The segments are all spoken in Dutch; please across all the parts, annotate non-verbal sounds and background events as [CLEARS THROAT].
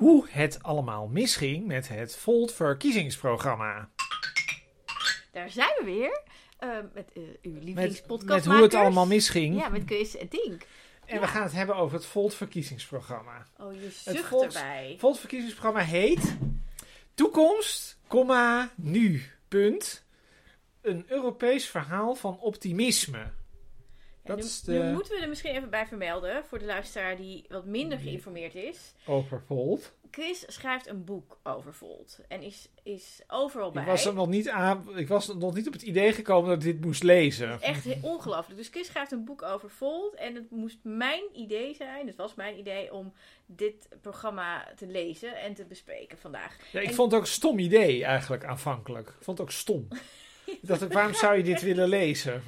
hoe het allemaal misging met het Volt verkiezingsprogramma. Daar zijn we weer. eh, met eh, uw Met, lievelingspodcast. met hoe het allemaal misging. Ja, met Kees en Dink. En we gaan het hebben over het Volt verkiezingsprogramma. Oh, je Het zucht. Het Volt verkiezingsprogramma heet Toekomst, comma, nu, punt. Een Europees verhaal van optimisme. Ja, Dat nu, is de- nu moeten we er misschien even bij vermelden, voor de luisteraar die wat minder geïnformeerd is. Over Volt. Chris schrijft een boek over Volt en is, is overal bij. Ik was, er nog niet aan, ik was nog niet op het idee gekomen dat ik dit moest lezen. Echt ongelooflijk. Dus Chris schrijft een boek over Volt. En het moest mijn idee zijn, het was mijn idee om dit programma te lezen en te bespreken vandaag. Ja, ik En- vond het ook een stom idee eigenlijk aanvankelijk. Ik vond het ook stom. [LAUGHS] ik dacht, waarom zou je dit willen lezen?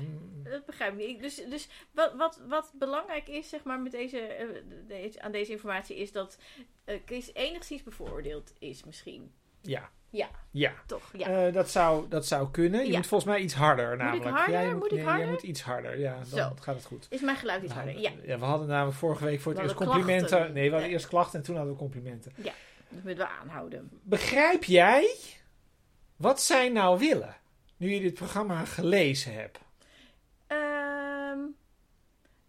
Dat begrijp ik niet. Dus, dus wat, wat, wat belangrijk is zeg maar, met deze, eh, deze, aan deze informatie is dat eh, Chris enigszins bevooroordeeld is misschien. Ja. Ja. Ja. Toch? Ja. Eh, dat, zou, dat zou kunnen. Je Ja. moet volgens mij iets harder namelijk. harder? Jij Moet ik nee, harder? Jij moet iets harder. Ja, dan Zo. gaat het goed. is mijn geluid iets harder? Ja. Ja, we hadden namelijk vorige week voor het eerst complimenten. klachten. Nee, we hadden eerst klachten en toen hadden we complimenten. Dat moeten we aanhouden. Begrijp jij wat zij nou willen? Nu je dit programma gelezen hebt.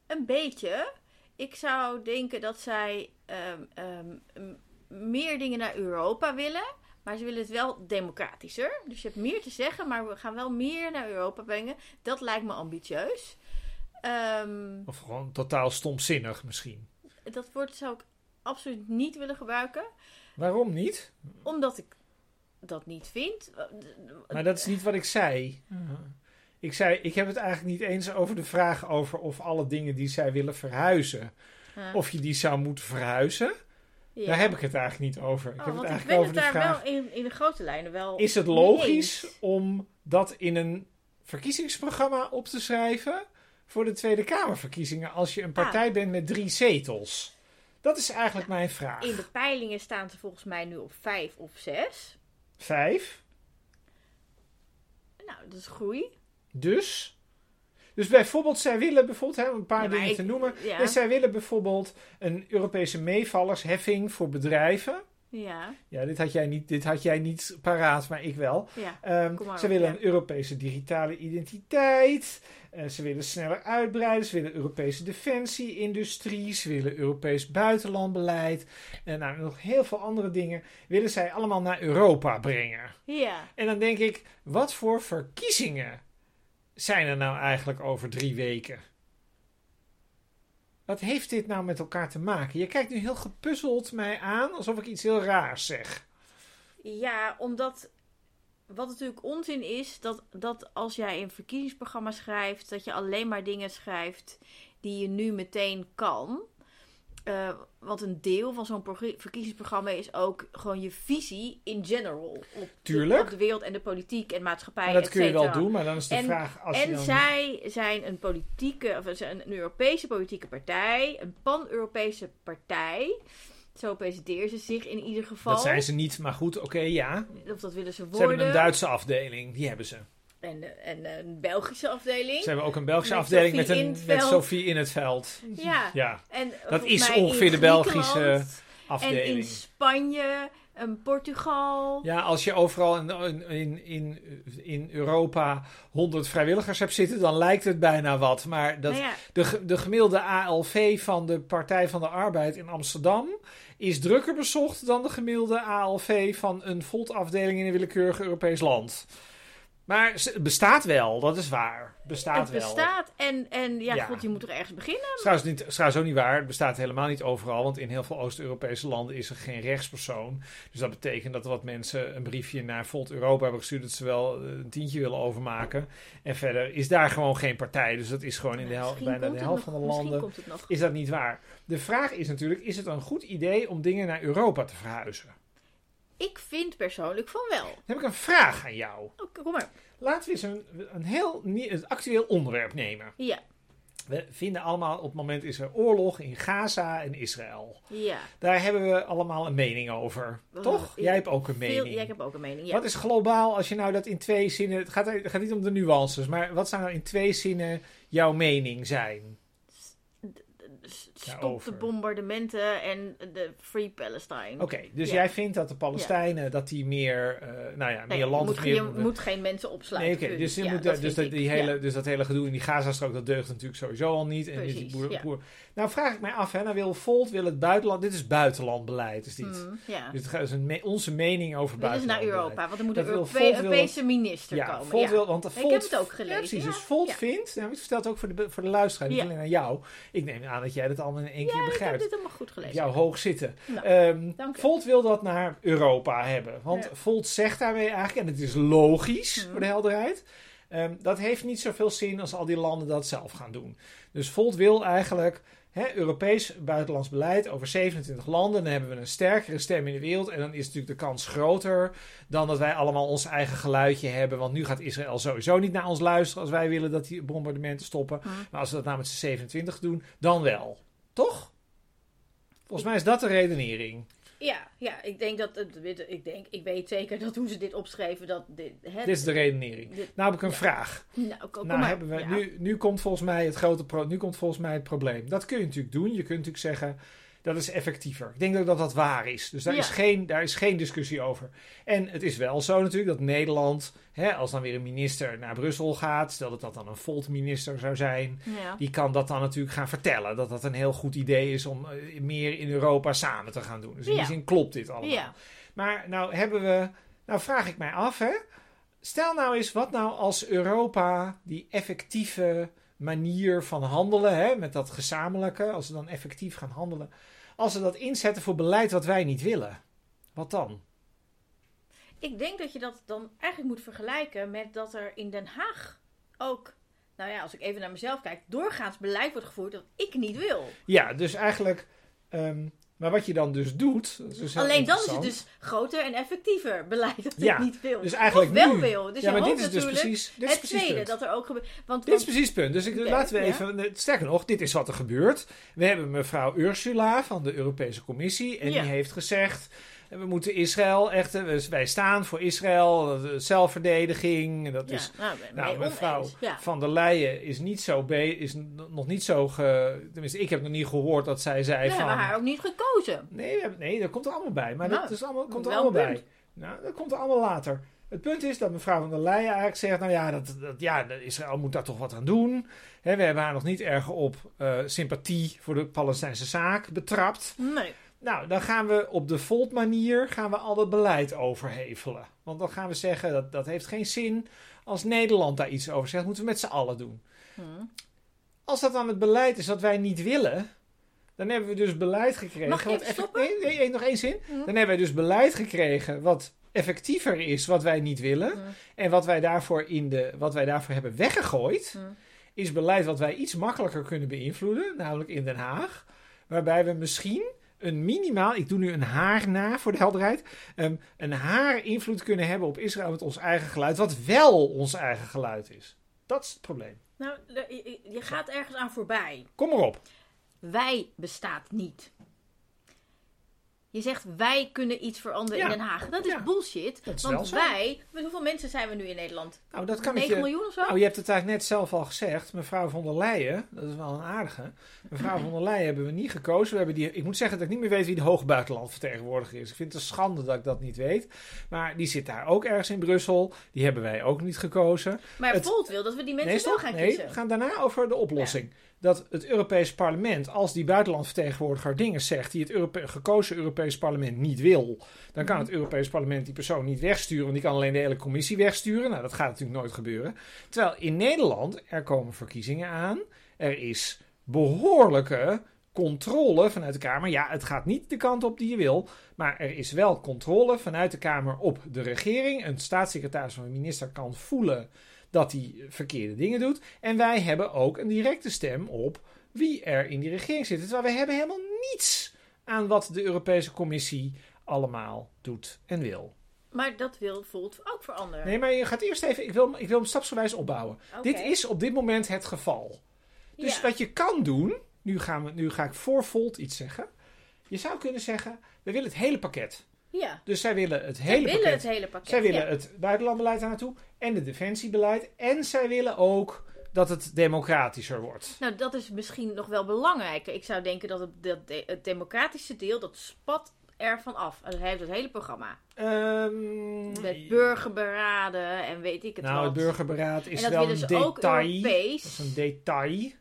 Een beetje. Ik zou denken dat zij ehm, ehm, meer dingen naar Europa willen. Maar ze willen het wel democratischer. Dus je hebt meer te zeggen, maar we gaan wel meer naar Europa brengen. Dat lijkt me ambitieus. Ehm, Of gewoon totaal stomzinnig misschien. dat woord zou ik absoluut niet willen gebruiken. Waarom niet? Omdat ik dat niet vind. Maar dat is niet wat ik zei. Ik zei, ik heb het eigenlijk niet eens over de vraag over of alle dingen die zij willen verhuizen, of je die zou moeten verhuizen. ja. Daar heb ik het eigenlijk niet over. Ik Oh, heb het want ik eigenlijk over het de daar vraag: wel in, in de grote lijnen wel is het logisch om dat in een verkiezingsprogramma op te schrijven voor de Tweede Kamerverkiezingen als je een partij bent met drie zetels? Dat is eigenlijk mijn vraag. In de peilingen staan ze volgens mij nu op vijf of zes. Vijf. Nou, dat is groei. Dus. Dus bijvoorbeeld, zij willen bijvoorbeeld, hè, om een paar Ja, dingen ik- te noemen. Ja. Dus zij willen bijvoorbeeld een Europese meevallersheffing voor bedrijven. Ja, Ja, dit had jij niet, dit had jij niet paraat, maar ik wel. ja. Ehm, ze willen ja. een Europese digitale identiteit. Eh, ze willen sneller uitbreiden. Ze willen Europese defensie-industrie. Ze willen Europees buitenlandbeleid. En nou, nog heel veel andere dingen willen zij allemaal naar Europa brengen. Ja. En dan denk ik, wat voor verkiezingen zijn er nou eigenlijk over drie weken? Wat heeft dit nou met elkaar te maken? Je kijkt nu heel gepuzzeld mij aan, alsof ik iets heel raars zeg. Ja, omdat wat natuurlijk onzin is, dat, dat als jij een verkiezingsprogramma schrijft, dat je alleen maar dingen schrijft die je nu meteen kan. Eh, want een deel van zo'n progr- verkiezingsprogramma is ook gewoon je visie in general op, Tuurlijk. De, op de wereld en de politiek en maatschappij. Maar dat kun je wel doen, maar dan is de En- vraag als je En dan... zij zijn een politieke, of een, een Europese politieke partij, een pan-Europese partij. Zo presenteren ze zich in ieder geval. Dat zijn ze niet, maar goed, oké, ja. Of dat willen ze Ze worden. hebben een Duitse afdeling, die hebben ze. En, en een Belgische afdeling. Ze hebben ook een Belgische Met afdeling met, een, in het met veld. Sophie in het veld. Ja. Ja, En dat is ongeveer de Belgische Griekenland En afdeling. in Spanje, en Portugal. Ja, als je overal in, in, in, in Europa 100 vrijwilligers hebt zitten, dan lijkt het bijna wat. Maar dat, Nou ja, de, de gemiddelde ALV van de Partij van de Arbeid in Amsterdam is drukker bezocht dan de gemiddelde ALV van een Volt-afdeling in een willekeurig Europees land. Maar het bestaat wel, dat is waar. Bestaat het wel. bestaat. En, en ja, Ja. god, je moet toch ergens beginnen? Het is trouwens, niet, trouwens ook niet waar. Het bestaat helemaal niet overal. Want in heel veel Oost-Europese landen is er geen rechtspersoon. Dus dat betekent dat wat mensen een briefje naar Volt Europa hebben gestuurd. dat ze wel eh, een tientje willen overmaken. En verder is daar gewoon geen partij. Dus dat is gewoon in de hel- bijna de helft nog, van de landen. Is dat niet waar? De vraag is natuurlijk: is het een goed idee om dingen naar Europa te verhuizen? Ik vind persoonlijk van wel. Dan heb ik een vraag aan jou. Oh, kom maar. Laten we eens een, een heel een actueel onderwerp nemen. Ja, We vinden allemaal op het moment is er oorlog in Gaza en Israël. ja. Daar hebben we allemaal een mening over. Oh, Toch? Jij hebt ook een Veel, mening. ja, ik heb ook een mening. Ja. Wat is globaal, als je nou dat in twee zinnen... Het gaat, het gaat niet om de nuances, maar wat zou nou in twee zinnen jouw mening zijn? Stop de bombardementen en de Free Palestine. Oké, dus Ja. jij vindt dat de Palestijnen, dat die meer, eh, nou ja, Nee, meer land je moet, meer... je moet geen mensen opsluiten. Nee, oké, dus, je Ja, moet, dat dus, dat, die hele, dus dat hele gedoe in die Gazastrook, dat deugt natuurlijk sowieso al niet. En die Precies, boer- ja. boer- Nou vraag ik mij af, hè, nou wil Volt wil het buitenland, dit is buitenlandbeleid, is dit. Mm, ja. Dus het is een me- onze mening over Willen ze naar buitenlandbeleid. Europa? Want er moet een Volt Europese minister Ja, komen. Volt wil, want de Ik Volt, heb het ook gelezen. precies, dus Volt vindt, nou, ik vertel het ook voor de, voor de luisteraar, niet alleen aan jou. Ik neem aan dat jij dat allemaal in één keer Ja, ik heb begrijpt. dit allemaal goed gelezen. jou hoog zitten. Nou, Ehm. Volt wil dat naar Europa hebben. Want Ja. Volt zegt daarmee eigenlijk, en het is logisch Mhm. voor de helderheid, ehm, dat heeft niet zoveel zin als al die landen dat zelf gaan doen. Dus Volt wil eigenlijk hè, Europees buitenlands beleid over 27 landen. Dan hebben we een sterkere stem in de wereld. En dan is natuurlijk de kans groter dan dat wij allemaal ons eigen geluidje hebben. Want nu gaat Israël sowieso niet naar ons luisteren als wij willen dat die bombardementen stoppen. Mhm. Maar als we dat nou met z'n 27 doen, dan wel. Toch? Volgens mij is dat de redenering. Ja, ja, ik denk dat het, ik denk, ik weet zeker dat toen ze dit opschreven, dat dit, Dit is de redenering. dit- Nou heb ik een Ja. vraag. nou, kom Nou maar. hebben we, Ja. nu, nu komt volgens mij het grote pro, nu komt volgens mij het probleem. Dat kun je natuurlijk doen. Je kunt natuurlijk zeggen dat is effectiever. Ik denk ook dat dat waar is. Dus daar, Ja. is, geen, daar is geen discussie over. En het is wel zo natuurlijk dat Nederland, hè, als dan weer een minister naar Brussel gaat, stel dat dat dan een Volt-minister zou zijn, Ja. die kan dat dan natuurlijk gaan vertellen. Dat dat een heel goed idee is om eh, meer in Europa samen te gaan doen. Dus in die zin klopt dit allemaal. Maar nou hebben we. Nou vraag ik mij af, hè. Stel nou eens wat nou als Europa die effectieve manier van handelen, hè, met dat gezamenlijke, als ze dan effectief gaan handelen, als ze dat inzetten voor beleid wat wij niet willen. Wat dan? Ik denk dat je dat dan eigenlijk moet vergelijken met dat er in Den Haag ook, nou ja, als ik even naar mezelf kijk, doorgaans beleid wordt gevoerd dat ik niet wil. Ja, dus eigenlijk. ehm, maar wat je dan dus doet. dus Alleen dan is het dus groter en effectiever beleid dat Ja, ik niet wil. Dus eigenlijk of wel nu. wil. Dus ja, je maar dit is dus precies. Dit is het precies tweede punt. dat er ook gebeurt. Want, Dit is precies het punt. Dus ik, laten we ja. even. Sterker nog, dit is wat er gebeurt. We hebben mevrouw Ursula van de Europese Commissie. En Ja. die heeft gezegd. We moeten Israël echt. eh, we- Wij staan voor Israël. Zelfverdediging. Dat ja, is. nou, Nou, mevrouw. Ja. van der Leyen is niet zo. Be is nog niet zo. Ge tenminste, ik heb nog niet gehoord dat zij zei We van. hebben haar ook niet gekozen. Nee, we nee, dat komt er allemaal bij. Maar Nou, dat is allemaal, komt er allemaal bij. punt. Nou, dat komt er allemaal later. Het punt is dat mevrouw van der Leyen eigenlijk zegt... nou ja, dat, dat, ja Israël moet daar toch wat aan doen. Hè, we hebben haar nog niet erg op eh, sympathie voor de Palestijnse zaak betrapt. Nee. Nou, dan gaan we op de Volt-manier gaan we al het beleid overhevelen. Want dan gaan we zeggen, dat, dat heeft geen zin als Nederland daar iets over zegt. moeten we met z'n allen doen. Hm. Als dat dan het beleid is dat wij niet willen... dan hebben we dus beleid gekregen... Mag ik wat stoppen? Nee, nee, nee, nog één zin. Hm. Dan hebben wij dus beleid gekregen wat effectiever is wat wij niet willen. Hm. En wat wij daarvoor, in de, wat wij daarvoor hebben weggegooid, is beleid wat wij iets makkelijker kunnen beïnvloeden, namelijk in Den Haag. Waarbij we misschien een minimaal, ik doe nu een haar na voor de helderheid, ehm, een haar invloed kunnen hebben op Israël met ons eigen geluid, wat wel ons eigen geluid is. Dat is het probleem. Nou, je gaat ergens aan voorbij. Kom maar op. Wij bestaat niet. Je zegt wij kunnen iets veranderen Ja. in Den Haag. Dat is Ja. bullshit. Dat is want wij, met hoeveel mensen zijn we nu in Nederland? Nou, dat kan 9 ik je. miljoen of zo? Nou, je hebt het eigenlijk net zelf al gezegd. Mevrouw von der Leyen, dat is wel een aardige. Mevrouw von der Leyen hebben we niet gekozen. We hebben die, ik moet zeggen dat ik niet meer weet wie de hoge buitenlandvertegenwoordiger is. Ik vind het een schande dat ik dat niet weet. Maar die zit daar ook ergens in Brussel. Die hebben wij ook niet gekozen. maar het- Volt wil dat we die mensen nee, wel gaan nee, kiezen. we gaan daarna over de oplossing. Dat het Europees Parlement, als die buitenlandvertegenwoordiger dingen zegt die het Europe- gekozen Europees Parlement niet wil, dan kan het Europees Parlement die persoon niet wegsturen, want die kan alleen de hele commissie wegsturen. Nou, dat gaat natuurlijk nooit gebeuren. Terwijl in Nederland, er komen verkiezingen aan, er is behoorlijke controle vanuit de Kamer. Ja, het gaat niet de kant op die je wil, maar er is wel controle vanuit de Kamer op de regering. Een staatssecretaris of een minister kan voelen dat hij verkeerde dingen doet. En wij hebben ook een directe stem op wie er in die regering zit. Terwijl wij hebben helemaal niets aan wat de Europese Commissie allemaal doet en wil. Maar dat wil Volt ook veranderen. Nee, maar je gaat eerst even, ik wil, ik wil hem stapsgewijs opbouwen. Dit is op dit moment het geval. Dus Ja. wat je kan doen, nu, gaan we, nu ga ik voor Volt iets zeggen. Je zou kunnen zeggen, we willen het hele pakket. Ja. Dus zij willen het Ze hele willen pakket. het hele pakket. Zij willen ja. het buitenlandbeleid daar naartoe en de defensiebeleid. En zij willen ook dat het democratischer wordt. Nou, dat is misschien nog wel belangrijker. Ik zou denken dat het, dat het democratische deel, dat spat ervan af. Hij heeft het hele programma. Ehm, Met burgerberaden en weet ik het nou, wat. het burgerberaad is wel een detail. Dat is een detail.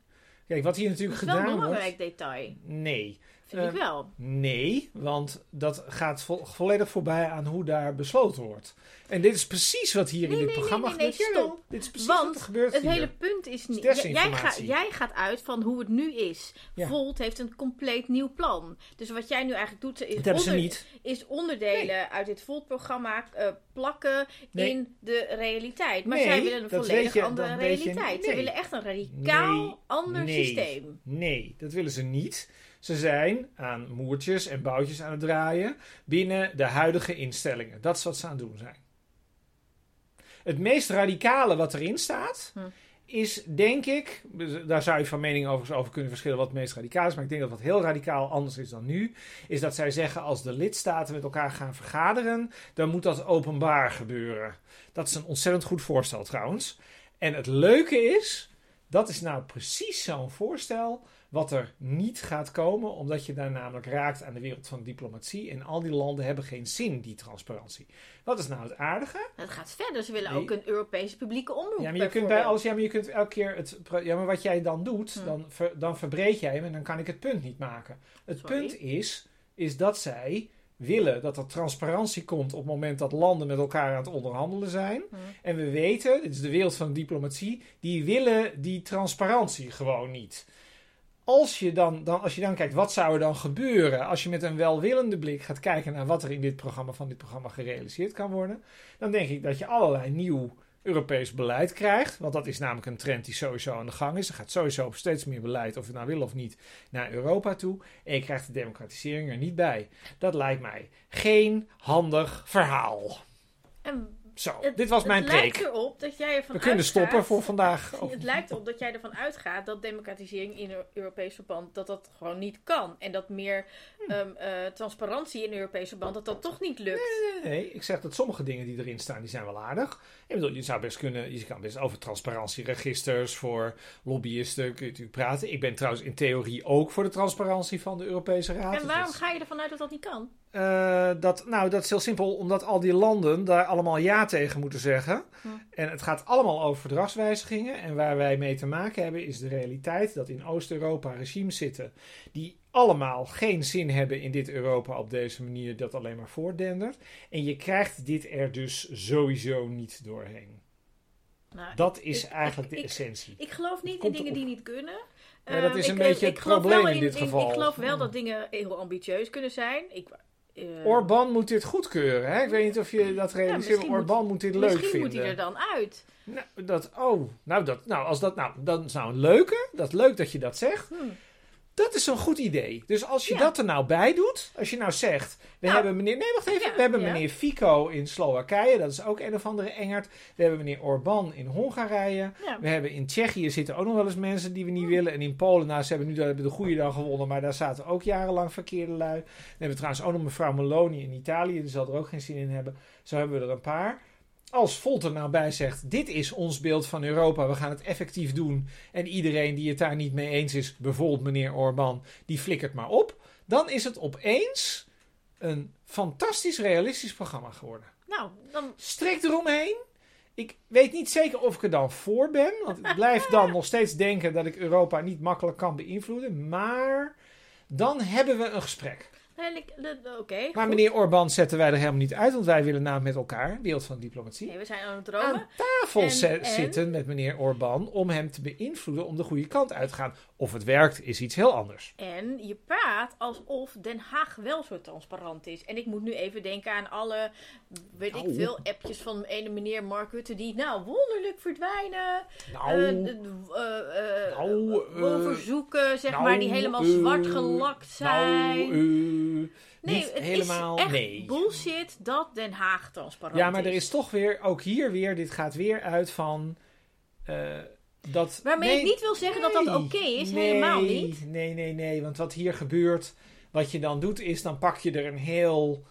Kijk, wat hier Dat natuurlijk is wel een gedaan belangrijk wordt... detail. Nee. Vind ik wel. Nee, want dat gaat vo- volledig voorbij aan hoe daar besloten wordt. En dit is precies wat hier Nee, in dit nee, programma nee, gebeurt. dit is precies Want wat er gebeurt Het hier. hele punt is niet. Is Jij, gaat, jij gaat uit van hoe het nu is. Ja. Volt heeft een compleet nieuw plan. Dus wat jij nu eigenlijk doet, is, Dat hebben ze onder- niet. is onderdelen uit dit Volt-programma eh, plakken in de realiteit. Maar zij willen een volledig je- andere realiteit. Nee. willen echt een radicaal ander systeem. Nee, dat willen ze niet. Ze zijn aan moertjes en boutjes aan het draaien binnen de huidige instellingen. Dat is wat ze aan het doen zijn. Het meest radicale wat erin staat, Hm. is denk ik, dus daar zou je van mening overigens over kunnen verschillen wat het meest radicaal is, maar ik denk dat wat heel radicaal anders is dan nu, is dat zij zeggen als de lidstaten met elkaar gaan vergaderen, dan moet dat openbaar gebeuren. Dat is een ontzettend goed voorstel trouwens. En het leuke is, dat is nou precies zo'n voorstel wat er niet gaat komen, omdat je daar namelijk raakt aan de wereld van diplomatie. En al die landen hebben geen zin, die transparantie. Wat is nou het aardige? Het gaat verder. Ze willen Nee. ook een Europese publieke omroep. Ja, maar je kunt bij alles, ja, maar je kunt elke keer het. Ja, maar wat jij dan doet, Hm. dan, ver- dan verbreed jij hem en dan kan ik het punt niet maken. Het Sorry. punt is, is dat zij willen dat er transparantie komt op het moment dat landen met elkaar aan het onderhandelen zijn. Hm. En we weten, dit is de wereld van de diplomatie, die willen die transparantie gewoon niet. Als je, dan, dan, als je dan kijkt, wat zou er dan gebeuren als je met een welwillende blik gaat kijken naar wat er in dit programma van dit programma gerealiseerd kan worden, dan denk ik dat je allerlei nieuw Europees beleid krijgt. Want dat is namelijk een trend die sowieso aan de gang is. Er gaat sowieso op steeds meer beleid, of je nou wil of niet, naar Europa toe. En je krijgt de democratisering er niet bij. Dat lijkt mij geen handig verhaal. Zo, het, dit was mijn het preek. lijkt erop dat jij ervan We kunnen uitgaat- stoppen voor vandaag. Het lijkt erop dat jij ervan uitgaat dat democratisering in een Europees verband dat dat gewoon niet kan. En dat meer Hm. ehm, eh, transparantie in een Europees verband dat dat toch niet lukt. Nee, nee, ik zeg dat sommige dingen die erin staan, die zijn wel aardig. Ik bedoel, je zou best kunnen, je kan best over transparantieregisters voor lobbyisten kun je natuurlijk praten. Ik ben trouwens in theorie ook voor de transparantie van de Europese Raad. En Dus waarom ga je ervan uit dat dat niet kan? Eh, dat, nou, dat is heel simpel, omdat al die landen daar allemaal ja tegen moeten zeggen. Hm. En het gaat allemaal over verdragswijzigingen. En waar wij mee te maken hebben, is de realiteit dat in Oost-Europa regimes zitten die allemaal geen zin hebben in dit Europa op deze manier, dat alleen maar voortdendert. En je krijgt dit er dus sowieso niet doorheen. Nou, Dat is ik- eigenlijk ik- de ik- essentie. Ik geloof niet in dingen op. die niet kunnen. Ja, dat Ehm, is een ik- beetje ik het probleem wel in dit geval. Ik geloof wel dat dingen heel ambitieus kunnen zijn. Ik, eh, Orbán moet dit goedkeuren. Hè? Ik weet niet of je dat realiseert. misschien moet- dit leuk Misschien vinden. moet hij er dan uit. Nou, dat, oh, nou, dat, nou, als dat, nou, dat is nou een leuke. Dat is leuk dat je dat zegt. Hm. Dat is een goed idee. Dus als je Ja. dat er nou bij doet, als je nou zegt, we Nou, hebben meneer, nee, wacht even, ja, we hebben ja. meneer Fico in Slowakije, dat is ook een of andere engert. We hebben meneer Orbán in Hongarije. We hebben in Tsjechië zitten ook nog wel eens mensen die we niet willen. En in Polen, nou, ze hebben nu hebben de goede dan gewonnen, maar daar zaten ook jarenlang verkeerde lui. Dan hebben we trouwens ook nog mevrouw Meloni in Italië, die zal er ook geen zin in hebben. Zo hebben we er een paar. Als Volt er nou bij zegt, dit is ons beeld van Europa, we gaan het effectief doen. En iedereen die het daar niet mee eens is, bijvoorbeeld meneer Orbán, die flikkert maar op. Dan is het opeens een fantastisch realistisch programma geworden. Nou, dan Strikt eromheen. Ik weet niet zeker of ik er dan voor ben. Want ik blijf dan nog steeds denken dat ik Europa niet makkelijk kan beïnvloeden. Maar dan hebben we een gesprek. Oké. Maar meneer Orbán zetten wij er helemaal niet uit. Want wij willen namelijk met elkaar, wereld van diplomatie, Nee, we zijn aan het dromen. aan tafel En- ze- en? zitten met meneer Orbán. Om hem te beïnvloeden om de goede kant uit te gaan. Of het werkt, is iets heel anders. En je praat alsof Den Haag wel zo transparant is. En ik moet nu even denken aan alle, weet ik Nou. veel, appjes van ene meneer Mark Rutte die nou wonderlijk verdwijnen. Nou, Eh, eh, eh, Nou, woonverzoeken, zeg nou, maar, die helemaal eh, zwart gelakt zijn. nou, nee, niet het helemaal. is echt nee. bullshit dat Den Haag transparant Ja, maar er is toch weer, ook hier weer, dit gaat weer uit van. Dat, Waarmee nee, ik niet wil zeggen dat dat oké is, nee, helemaal niet. Nee, nee, nee, want wat hier gebeurt, wat je dan doet, is dan pak je er een heel,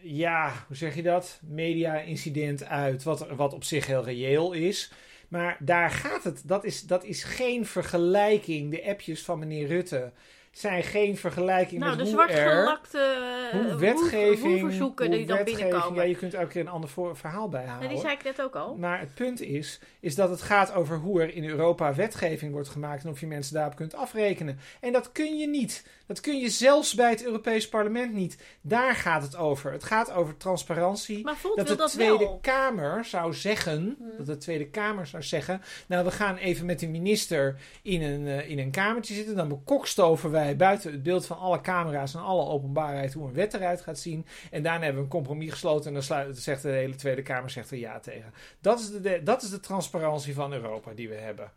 ja, hoe zeg je dat, media-incident uit, wat, wat op zich heel reëel is. Maar daar gaat het. Dat is, dat is geen vergelijking. De appjes van meneer Rutte zijn geen vergelijking Nou, de met hoe er... zwartgelakte Hoe uh, wetgeving, verzoeken hoe die dan binnenkomen. Ja, je kunt elke keer een ander voor, verhaal bijhalen. Die zei ik net ook al. Maar het punt is, is dat het gaat over hoe er in Europa wetgeving wordt gemaakt en of je mensen daarop kunt afrekenen. En dat kun je niet. Dat kun je zelfs bij het Europees Parlement niet. Daar gaat het over. Het gaat over transparantie. Maar Dat de dat Tweede wel. Kamer zou zeggen, Hmm. dat de Tweede Kamer zou zeggen, nou we gaan even met de minister in een, eh, in een kamertje zitten, dan bekokstoven wij buiten het beeld van alle camera's en alle openbaarheid hoe een wet eruit gaat zien. En daarna hebben we een compromis gesloten en dan sluit, zegt de hele Tweede Kamer zegt er ja tegen. Dat is de, dat is de transparantie van Europa die we hebben.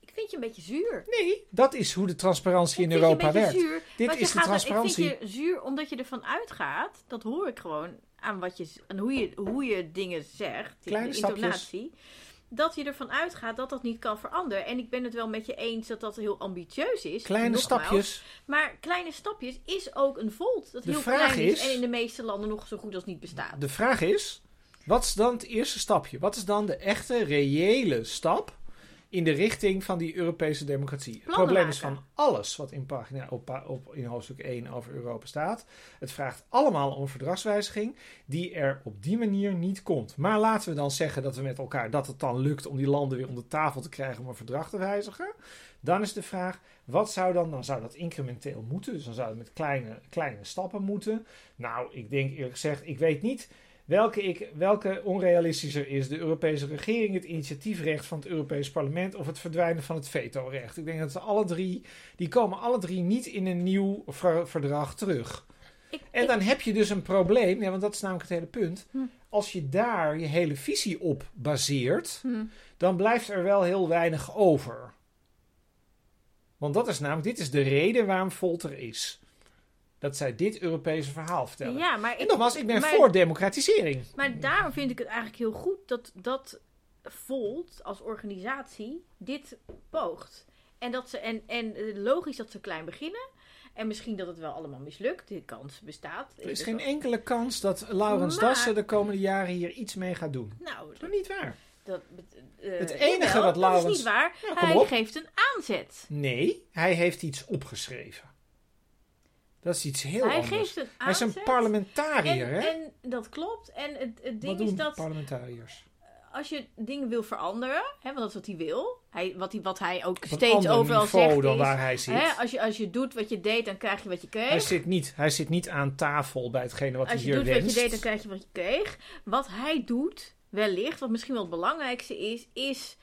Ik vind je een beetje zuur. Nee, dat is hoe de transparantie in ik Europa werkt. zuur. Dit is de er- transparantie. Ik vind je zuur omdat je ervan uitgaat. Dat hoor ik gewoon aan, wat je, aan hoe, je, hoe je dingen zegt. Kleine de stapjes. Dat je ervan uitgaat dat dat niet kan veranderen. En ik ben het wel met je eens dat dat heel ambitieus is. Kleine Nogmaals. stapjes. Maar kleine stapjes is ook een volt. Dat De heel vraag klein is, is- en in de meeste landen nog zo goed als niet bestaat. De vraag is, wat is dan het eerste stapje? Wat is dan de echte, reële stap in de richting van die Europese democratie? Het probleem is van alles wat in, pagina, op, op, in hoofdstuk 1 over Europa staat. Het vraagt allemaal om een verdragswijziging die er op die manier niet komt. Maar laten we dan zeggen dat we met elkaar, dat het dan lukt om die landen weer om de tafel te krijgen om een verdrag te wijzigen. Dan is de vraag, wat zou dan, dan zou dat incrementeel moeten. Dus dan zou het met kleine, kleine stappen moeten. Nou, ik denk eerlijk gezegd, ik weet niet welke, ik, welke onrealistischer is. De Europese regering, het initiatiefrecht van het Europees Parlement of het verdwijnen van het vetorecht. Ik denk dat ze alle drie, die komen alle drie niet in een nieuw ver- verdrag terug. Ik, En ik- dan heb je dus een probleem, ja, want dat is namelijk het hele punt. Hm. Als je daar je hele visie op baseert, Hm. dan blijft er wel heel weinig over. Want dat is namelijk, dit is de reden waarom Volter is. Dat zij dit Europese verhaal vertellen. Ja, maar en ik, nogmaals, ik ben maar- voor democratisering. Maar daarom vind ik het eigenlijk heel goed dat, dat Volt als organisatie dit poogt. En, dat ze, en, en logisch dat ze klein beginnen. En misschien dat het wel allemaal mislukt. Die kans bestaat. Er is geen wel- enkele kans dat Laurens Maar- Dassen de komende jaren hier iets mee gaat doen. Nou, Dat is niet waar? dat, eh, Het enige wat Dat Laurens- is niet waar. Ja, Hij geeft een aanzet. Nee, hij heeft iets opgeschreven. Dat is iets heel hij anders. geeft hij is een parlementariër, en, hè? en dat klopt. En het, ding is dat parlementariërs? als je dingen wil veranderen, hè, want dat is wat hij wil. Hij, wat, hij, wat hij ook steeds overal zegt dan is... waar hij zit. Hè, als, je, als je doet wat je deed, dan krijg je wat je kreeg. Hij zit, niet, hij zit niet aan tafel bij hetgene wat als hij je hier doet wenst. wat je deed, dan krijg je wat je kreeg. Wat hij doet, wellicht, wat misschien wel het belangrijkste is, is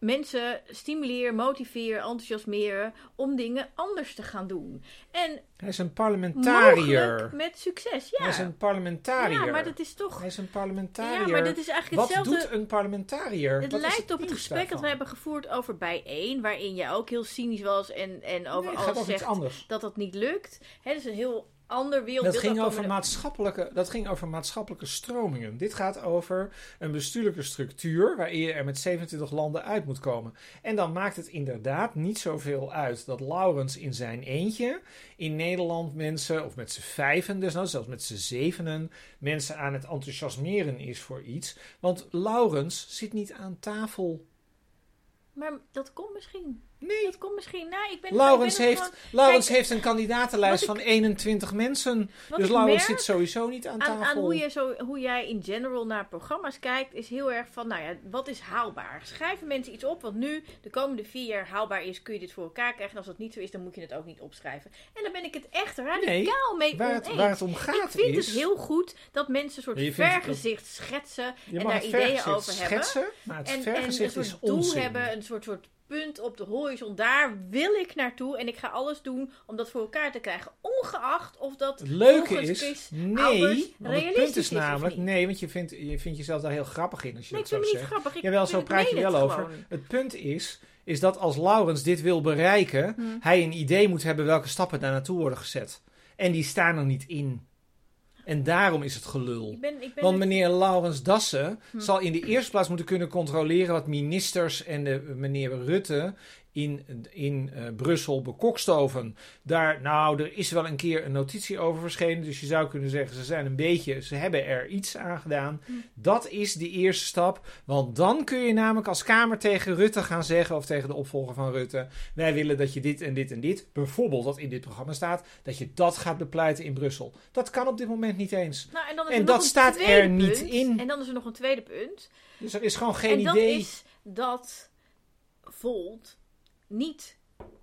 mensen stimuleren, motiveren, enthousiasmeren om dingen anders te gaan doen. En Hij is een parlementariër. met succes, ja. Hij is een parlementariër. ja, maar dat is toch... Hij is een parlementariër. Ja, maar dat is eigenlijk Wat hetzelfde... doet een parlementariër? Het Wat lijkt op het gesprek dat we hebben gevoerd over bijeen, waarin jij ook heel cynisch was en, en over Nee, het alles zegt dat dat niet lukt. Dat is een heel ander wereldbeeld. Dat ging, over maatschappelijke, dat ging over maatschappelijke stromingen. Dit gaat over een bestuurlijke structuur waarin je er met 27 landen uit moet komen. En dan maakt het inderdaad niet zoveel uit dat Laurens in zijn eentje in Nederland mensen, of met z'n vijven, dus nou, zelfs met z'n zevenen, mensen aan het enthousiasmeren is voor iets. Want Laurens zit niet aan tafel. Maar dat komt misschien. Nee. Dat komt misschien. Nou, ik ben, Laurens, ik ben heeft, gewoon- Laurens Kijk, heeft een kandidatenlijst van 21 mensen. Dus ik Laurens zit sowieso niet aan tafel. aan, aan hoe, je zo, hoe jij in general naar programma's kijkt, is heel erg van, nou ja, wat is haalbaar? Schrijven mensen iets op wat nu de komende vier jaar haalbaar is, kun je dit voor elkaar krijgen. En als dat niet zo is, dan moet je het ook niet opschrijven. En daar ben ik het echt radicaal mee Waar het, waar het om Ik gaat vind is... het heel goed dat mensen een soort vergezicht schetsen Je en mag daar het ideeën vergezicht over hebben. schetsen, maar het En, en een vergezicht is soort doel onzin. hebben, een soort, soort punt op de horizon. Daar wil ik naartoe en ik ga alles doen om dat voor elkaar te krijgen. Ongeacht of dat Het leuke is, Chris nee, want het punt is namelijk, nee, want je vindt, je vindt jezelf daar heel grappig in als je Nee, ik vind me niet grappig. Ik Jawel, zo het- praat je wel het over. gewoon. Het punt is, is dat als Laurens dit wil bereiken, Hm. hij een idee moet hebben welke stappen daar naartoe worden gezet. En die staan er niet in. En daarom is het gelul. Ik ben, ik ben Want het- meneer Laurens Dassen Hm. zal in de eerste plaats moeten kunnen controleren wat ministers en de, meneer Rutte in, in uh, Brussel bekokstoven. Daar, nou, er is wel een keer een notitie over verschenen. Dus je zou kunnen zeggen, ze zijn een beetje, ze hebben er iets aan gedaan. Hm. Dat is de eerste stap. Want dan kun je namelijk als Kamer tegen Rutte gaan zeggen, of tegen de opvolger van Rutte: wij willen dat je dit en dit en dit, bijvoorbeeld wat in dit programma staat, dat je dat gaat bepleiten in Brussel. Dat kan op dit moment niet eens. Nou, en dan is er dat nog staat er niet in. En dan is er nog een tweede punt. Dus er is gewoon geen en dat idee. is dat Volt niet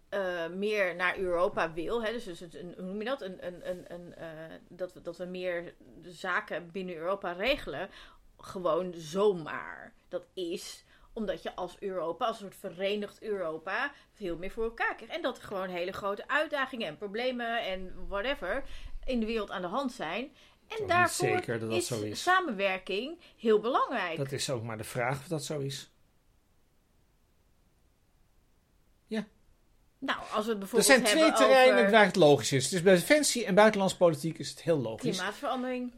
eh, meer naar Europa wil. Hè? Dus, dus een, hoe noem je dat? Een, een, een, een, eh, dat, we, dat we meer zaken binnen Europa regelen. Gewoon zomaar. Dat is omdat je als Europa, als een soort verenigd Europa, veel meer voor elkaar krijgt. En dat er gewoon hele grote uitdagingen en problemen en whatever in de wereld aan de hand zijn. En daarvoor zeker dat dat is, zo is. samenwerking heel belangrijk. Dat is ook maar de vraag of dat zo is. Nou, als we het Er bijvoorbeeld zijn twee terreinen over waar het logisch is. Dus bij defensie en buitenlandse politiek is het heel logisch. klimaatverandering.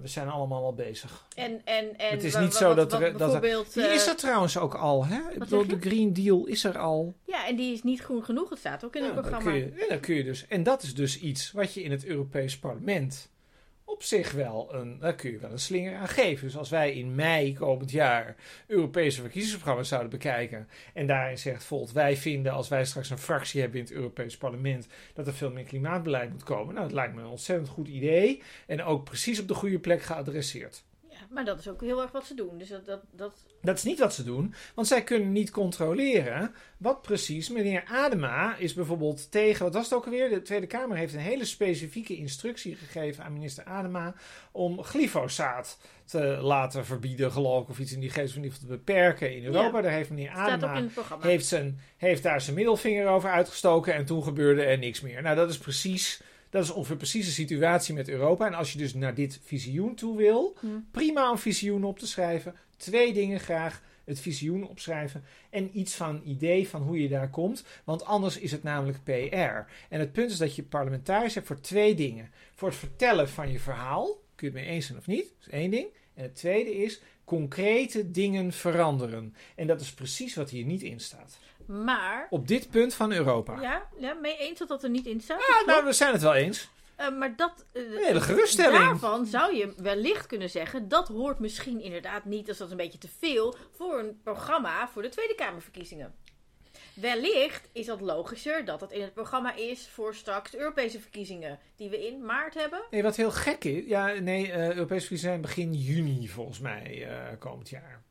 We zijn allemaal al bezig. En, en, en Het is niet zo dat wat er- dat er- bijvoorbeeld, Die eh, is er trouwens ook al. Hè? Ik bedoel, zeg de? Green Deal is er al. Ja, en die is niet groen genoeg. Het staat ook in Ja, het dan programma. kun je, ja, dan kun je dus. En dat is dus iets wat je in het Europees Parlement op zich wel een, daar kun je wel een slinger aan geven. Dus als wij in mei komend jaar Europese verkiezingsprogramma's zouden bekijken en daarin zegt Volt, wij vinden als wij straks een fractie hebben in het Europees Parlement dat er veel meer klimaatbeleid moet komen. Nou, dat lijkt me een ontzettend goed idee en ook precies op de goede plek geadresseerd. Maar dat is ook heel erg wat ze doen. Dus dat, dat, dat... Dat is niet wat ze doen, want zij kunnen niet controleren wat precies. Meneer Adema is bijvoorbeeld tegen, wat was het ook alweer? De Tweede Kamer heeft een hele specifieke instructie gegeven aan minister Adema om glyfosaat te laten verbieden, geloof ik, of iets in die geest, of in ieder te beperken in Europa. Ja. Daar heeft meneer Adema heeft, zijn, heeft daar zijn middelvinger over uitgestoken en toen gebeurde er niks meer. Nou, dat is precies, dat is ongeveer precies de situatie met Europa. En als je dus naar dit visioen toe wil, Hm. prima om visioen op te schrijven. Twee dingen graag. Het visioen opschrijven en iets van een idee van hoe je daar komt. Want anders is het namelijk PR. En het punt is dat je parlementariërs hebt voor twee dingen. Voor het vertellen van je verhaal. Kun je het mee eens zijn of niet? Dat is één ding. En het tweede is concrete dingen veranderen. En dat is precies wat hier niet in staat. Maar, Op dit punt van Europa. ja, ja, mee eens dat dat er niet in staat. Klopt. nou, we zijn het wel eens. Eh, maar dat... Een hele geruststelling. Daarvan zou je wellicht kunnen zeggen... dat hoort misschien inderdaad niet... als dat een beetje te veel... voor een programma voor de Tweede Kamerverkiezingen. Wellicht is dat logischer dat dat in het programma is... voor straks de Europese verkiezingen... die we in maart hebben. Nee, wat heel gek is. Ja, nee, eh Europese verkiezingen zijn begin juni volgens mij komend jaar.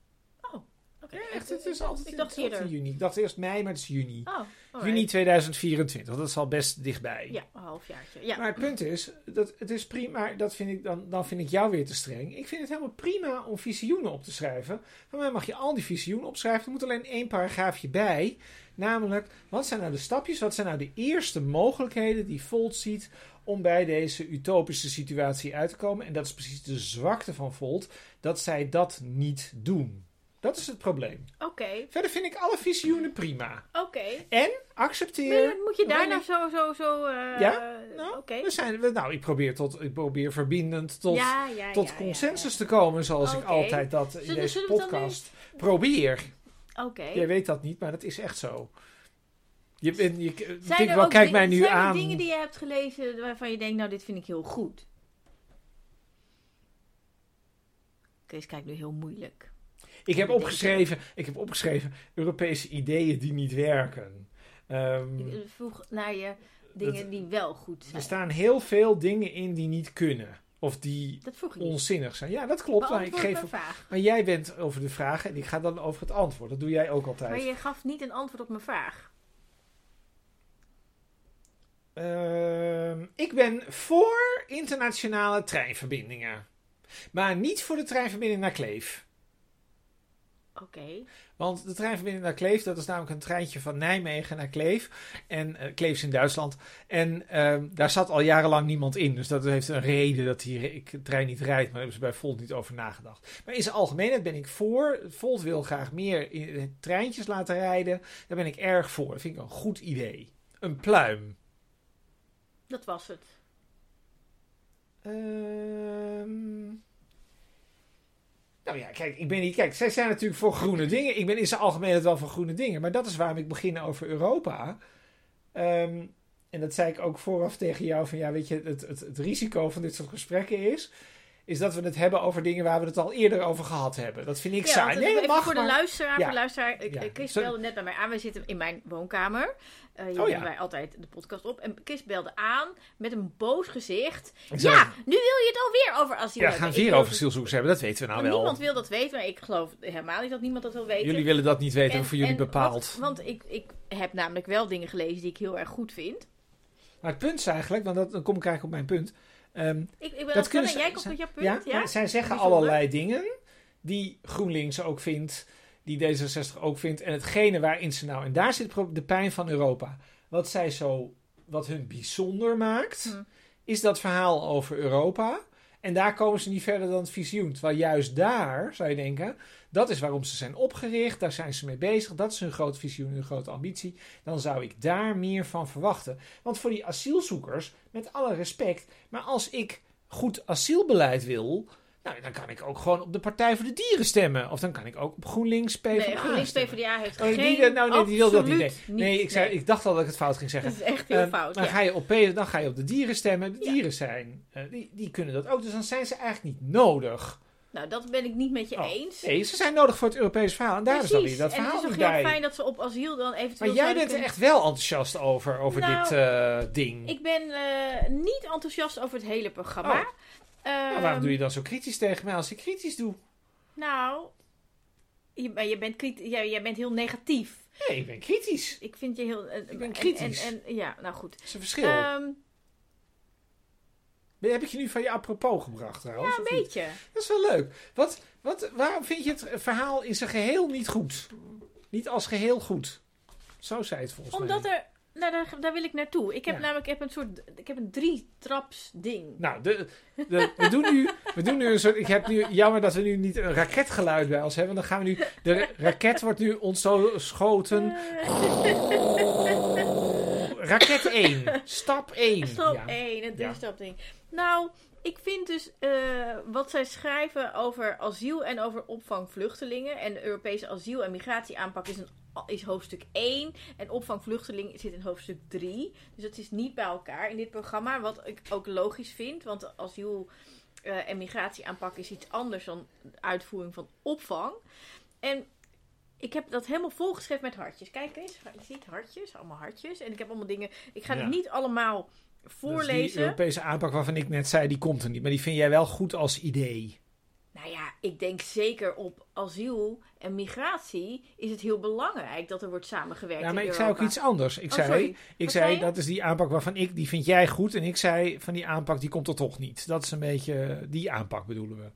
Echt, het is altijd, Ik dacht eerder. juni. Ik dacht eerst mei, maar het is juni. Oh, alright. Juni 2024, dat is al best dichtbij. Ja, een halfjaartje. Ja. Maar het punt is, dat het is prima, dat vind ik, dan, dan vind ik jou weer te streng. Ik vind het helemaal prima om visioenen op te schrijven. Van mij mag je al die visioenen opschrijven. Er moet alleen één paragraafje bij. Namelijk, wat zijn nou de stapjes, wat zijn nou de eerste mogelijkheden die Volt ziet om bij deze utopische situatie uit te komen. En dat is precies de zwakte van Volt, dat zij dat niet doen. Dat is het probleem. Oké, Verder vind ik alle visioenen prima. oké. En accepteer. Maar Moet je daar nou zo, zo, zo... eh, Ja? Nou, Oké. we zijn, we, nou, ik probeer, tot, ik probeer verbindend tot, Ja, ja, tot ja, consensus te komen, zoals ik altijd dat in deze podcast probeer. Oké. Jij weet dat niet, maar dat is echt zo. Je, bent- je, Zijn er wel, ook kijk dingen- mij nu zijn er aan. dingen die je hebt gelezen waarvan je denkt, nou, dit vind ik heel goed? Kees kijkt nu heel moeilijk. Ik heb opgeschreven, ik heb opgeschreven Europese ideeën die niet werken. Eh, vroeg naar je dingen Dat- die wel goed er zijn. staan heel veel dingen in die niet kunnen. Of die niet. onzinnig zijn. Ja, dat klopt. Maar, ik geef, vraag. maar jij bent over de vragen en ik ga dan over het antwoord. Dat doe jij ook altijd. Maar je gaf niet een antwoord op mijn vraag. Ehm, ik ben voor internationale treinverbindingen. Maar niet voor de treinverbinding naar Kleef. Oké. Want de treinverbinding naar Kleef, dat is namelijk een treintje van Nijmegen naar Kleef. En eh, Kleef is in Duitsland. En ehm, daar zat al jarenlang niemand in. Dus dat heeft een reden dat die trein niet rijdt. Maar daar hebben ze bij Volt niet over nagedacht. Maar in zijn algemeenheid ben ik voor. Volt wil graag meer in- treintjes laten rijden. Daar ben ik erg voor. Dat vind ik een goed idee. Een pluim. Dat was het. Ehm, Nou ja, kijk, ik ben niet. Kijk, zij zijn natuurlijk voor groene dingen. Ik ben in zijn algemeenheid wel voor groene dingen. Maar dat is waarom ik begin over Europa. Ehm, en dat zei ik ook vooraf tegen jou: van ja, weet je, het, het, het risico van dit soort gesprekken is is dat we het hebben over dingen waar we het al eerder over gehad hebben. Dat vind ik Ja, saai. Nee, dat mag, voor de luisteraar. Ja. Voor de luisteraar ik, Ja. Chris Zo- belde net bij mij aan. We zitten in mijn woonkamer. Eh hier Oh, ja. wij altijd de podcast op. En Chris belde aan met een boos gezicht. Ja, nu wil je het alweer over asiel Ja, gaan vier geloof over asielzoekers hebben, dat weten we nou wel. niemand wil dat weten, maar ik geloof helemaal niet dat niemand dat wil weten. Jullie willen dat niet weten, En- voor jullie bepaald. wat- want ik, ik heb namelijk wel dingen gelezen die ik heel erg goed vind. Maar het punt is eigenlijk, want dat, dan kom ik eigenlijk op mijn punt. Ehm, Ik, ik ben Dat kunnen ze- jij komt met jouw punt, ja? zij zeggen Bijzonder. allerlei dingen die GroenLinks ook vindt, die D66 ook vindt. En hetgene waarin ze nou, en daar zit de pijn van Europa. Wat zij zo, wat hun bijzonder maakt, Hm. is dat verhaal over Europa. En daar komen ze niet verder dan het visioen. Terwijl juist daar, zou je denken, dat is waarom ze zijn opgericht. Daar zijn ze mee bezig. Dat is hun groot visioen, hun grote ambitie. Dan zou ik daar meer van verwachten. Want voor die asielzoekers, met alle respect, maar als ik goed asielbeleid wil, nou, dan kan ik ook gewoon op de Partij voor de Dieren stemmen. Of dan kan ik ook op GroenLinks PvdA Nee, GroenLinks. PvdA heeft Oh, geen... die, nou, nee, die wil dat niet. Nee, ik, zei, Nee, ik dacht al dat ik het fout ging zeggen. Dat is echt heel Ehm, fout, ja. ga je op, dan ga je op de dieren stemmen. De Ja. dieren zijn, eh, die, die kunnen dat ook. Dus dan zijn ze eigenlijk niet nodig. Nou, dat ben ik niet met je Oh, eens. Nee, ze zijn nodig voor het Europese verhaal. En daar is dan Precies. weer dat en het verhaal is toch heel bij. fijn dat ze op asiel dan eventueel Maar jij bent er echt wel enthousiast over, over Nou, dit eh, ding. Ik ben eh, niet enthousiast over het hele programma. Oh. Nou, waarom Ehm, doe je dan zo kritisch tegen mij als ik kritisch doe? Nou, je, je, bent kriti- ja, jij bent heel negatief. Nee, ik ben kritisch. Ik vind je heel... eh, Ik ben en- kritisch. En, en, ja, nou goed. Dat is een verschil. Ehm, Heb ik je nu van je apropos gebracht trouwens? ja, een niet? beetje. Dat is wel leuk. Wat, wat, waarom vind je het verhaal in zijn geheel niet goed? Niet als geheel goed. Zo zei het volgens mij. Omdat er... Nou, daar, daar wil ik naartoe. Ik heb Ja. namelijk ik heb een soort... Ik heb een drie-traps ding. Nou, de, de, we, doen nu, we doen nu een soort. Ik heb nu. Jammer dat we nu niet een raketgeluid bij ons hebben. Dan gaan we nu. De ra- raket wordt nu ontschoten. [LAUGHS] Raket 1. Stap 1. Stap Ja. 1, het Ja. drie-stap ding. Nou, ik vind dus eh, wat zij schrijven over asiel en over opvang vluchtelingen. En de Europese asiel- en migratieaanpak is, een, is hoofdstuk 1. En opvang vluchtelingen zit in hoofdstuk 3. Dus het is niet bij elkaar in dit programma. Wat ik ook logisch vind, want asiel- eh, en migratieaanpak is iets anders dan uitvoering van opvang. En ik heb dat helemaal volgeschreven met hartjes. Kijk eens, je ziet hartjes, allemaal hartjes. En ik heb allemaal dingen. Ik ga Ja. het niet allemaal Dus die voorlezen. Europese aanpak waarvan ik net zei, die komt er niet. Maar die vind jij wel goed als idee. Nou ja, ik denk zeker op asiel en migratie is het heel belangrijk dat er wordt samengewerkt. Ja, maar in ik zei ook iets anders. Ik Oh, zei, sorry. ik Wat zei, dat is die aanpak waarvan ik, die vind jij goed. En ik zei, van die aanpak, die komt er toch niet. Dat is een beetje, die aanpak bedoelen we.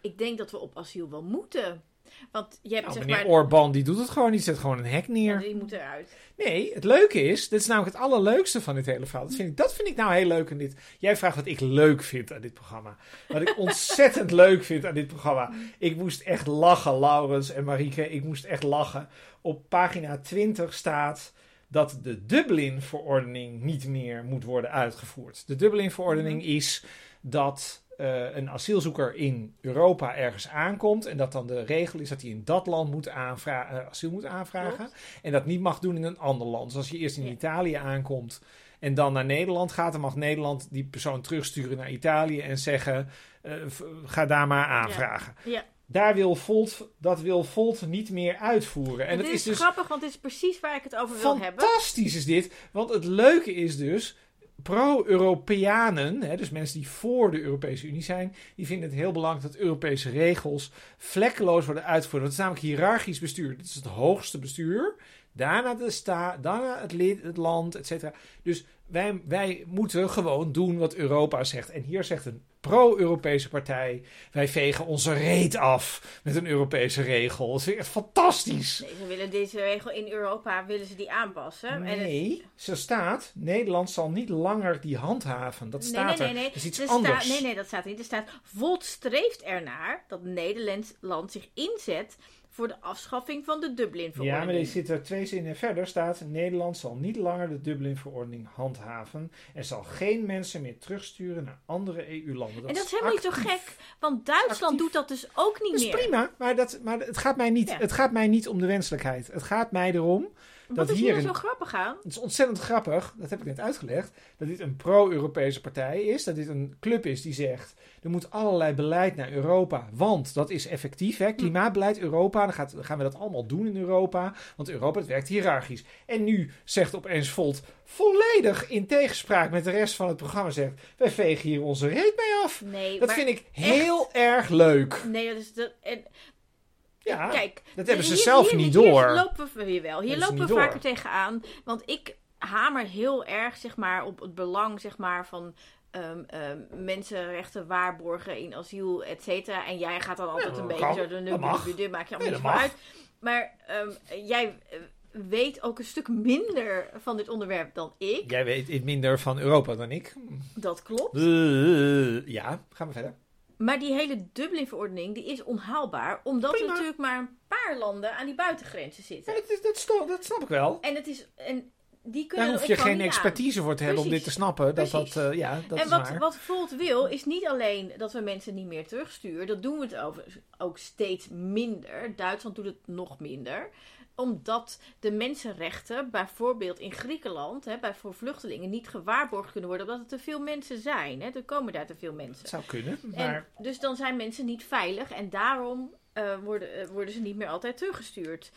Ik denk dat we op asiel wel moeten. Want je hebt Nou, zeg meneer maar. Orbán, die doet het gewoon niet. Zet gewoon een hek neer. Die moet eruit. Nee, het leuke is, dit is namelijk het allerleukste van dit hele verhaal. Dat vind ik, dat vind ik nou heel leuk aan dit. Jij vraagt wat ik leuk vind aan dit programma. Wat ik [LAUGHS] ontzettend leuk vind aan dit programma. Ik moest echt lachen, Laurens en Marieke. Ik moest echt lachen. Op pagina 20 staat dat de Dublin-verordening niet meer moet worden uitgevoerd. De Dublin-verordening is dat eh, een asielzoeker in Europa ergens aankomt en dat dan de regel is dat hij in dat land moet aanvra- eh, asiel moet aanvragen Klopt. en dat niet mag doen in een ander land. Dus als je eerst in Ja. Italië aankomt en dan naar Nederland gaat, dan mag Nederland die persoon terugsturen naar Italië en zeggen: eh, ga daar maar aanvragen. Ja. Daar wil Volt, dat wil Volt niet meer uitvoeren. En is is dus grappig, want dit is precies waar ik het over wil hebben. Fantastisch is dit. Want het leuke is dus. Pro-Europeanen, dus mensen die voor de Europese Unie zijn, die vinden het heel belangrijk dat Europese regels vlekkeloos worden uitgevoerd. Dat is namelijk hiërarchisch bestuur. Dit is het hoogste bestuur. Daarna de sta, daarna het, lid, het land, et cetera. Dus wij, wij moeten gewoon doen wat Europa zegt. En hier zegt een pro-Europese partij: wij vegen onze reet af met een Europese regel. Dat is echt fantastisch. Nee, ze willen deze regel in Europa willen ze die aanpassen. En het- Nee, ze staat, Nederland zal niet langer die handhaven. Dat Nee, staat nee, nee, er. nee. Dat is iets Er anders. Nee, nee, dat staat er niet. Er staat, Volt streeft ernaar dat Nederland zich inzet voor de afschaffing van de Dublin-verordening. Ja, maar er zit er twee zinnen verder. Staat: Nederland zal niet langer de Dublin-verordening handhaven. En zal geen mensen meer terugsturen naar andere EU-landen. en dat is helemaal niet zo gek, want Duitsland Actief. doet dat dus ook niet Dat is meer. prima, maar, dat, maar het, gaat mij niet, Ja. het gaat mij niet om de wenselijkheid. Het gaat mij erom Wat dat is hier een- zo grappig aan? Het is ontzettend grappig, dat heb ik net uitgelegd, dat dit een pro-Europese partij is. Dat dit een club is die zegt, er moet allerlei beleid naar Europa, want dat is effectief. Hè? Klimaatbeleid Europa, dan, gaat, dan gaan we dat allemaal doen in Europa, want Europa het werkt hiërarchisch. En nu zegt opeens Volt, volledig in tegenspraak met de rest van het programma, zegt, wij vegen hier onze reet mee af. Nee, Dat vind ik heel erg leuk. Nee, dat is... En, Ja, Kijk, dat hebben ze hier- zelf hier- niet hier door. lopen we hier wel. Hier lopen we vaker door. tegenaan. Want ik hamer heel erg zeg maar, op het belang zeg maar, van ehm, ehm, mensenrechten waarborgen in asiel, et cetera. En jij gaat dan altijd een beetje zo de Dat maak je allemaal niet uit. Maar ehm, jij eh, weet ook een stuk minder van dit onderwerp dan ik. Jij weet minder van Europa dan ik. Dat klopt. Ja, gaan we verder. Maar die hele Dublin-verordening die is onhaalbaar. Omdat er natuurlijk maar een paar landen aan die buitengrenzen Ja, zitten. dat, is- dat, sto- dat snap ik wel. En het is... En die kunnen Daar hoef je geen aan. expertise voor te hebben om dit te snappen. Dat, Precies. dat, eh, ja, dat en is wat, waar. wat Volt wil, is niet alleen dat we mensen niet meer terugsturen. Dat doen we het over, ook steeds minder. Duitsland doet het nog minder. Omdat de mensenrechten, bijvoorbeeld in Griekenland, hè, bij, voor vluchtelingen, niet gewaarborgd kunnen worden. Omdat er te veel mensen zijn. Hè. Er komen daar te veel mensen. Het zou kunnen, En maar dus dan zijn mensen niet veilig. En daarom eh, worden, eh, worden ze niet meer altijd teruggestuurd.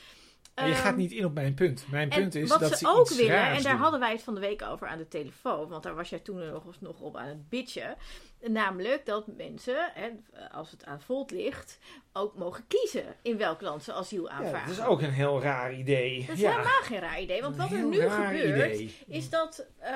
Je Ehm, gaat niet in op mijn punt. Mijn punt is wat dat ze, ze ook willen, en daar doen. hadden wij het van de week over aan de telefoon, want daar was jij toen nog, nog op aan het bitchen. Namelijk dat mensen, hè, als het aan Volt ligt, ook mogen kiezen in welk land ze asiel Ja, aanvragen. dat is ook een heel raar idee. Dat is ja, helemaal geen raar idee, want wat er nu gebeurt, idee. is dat eh,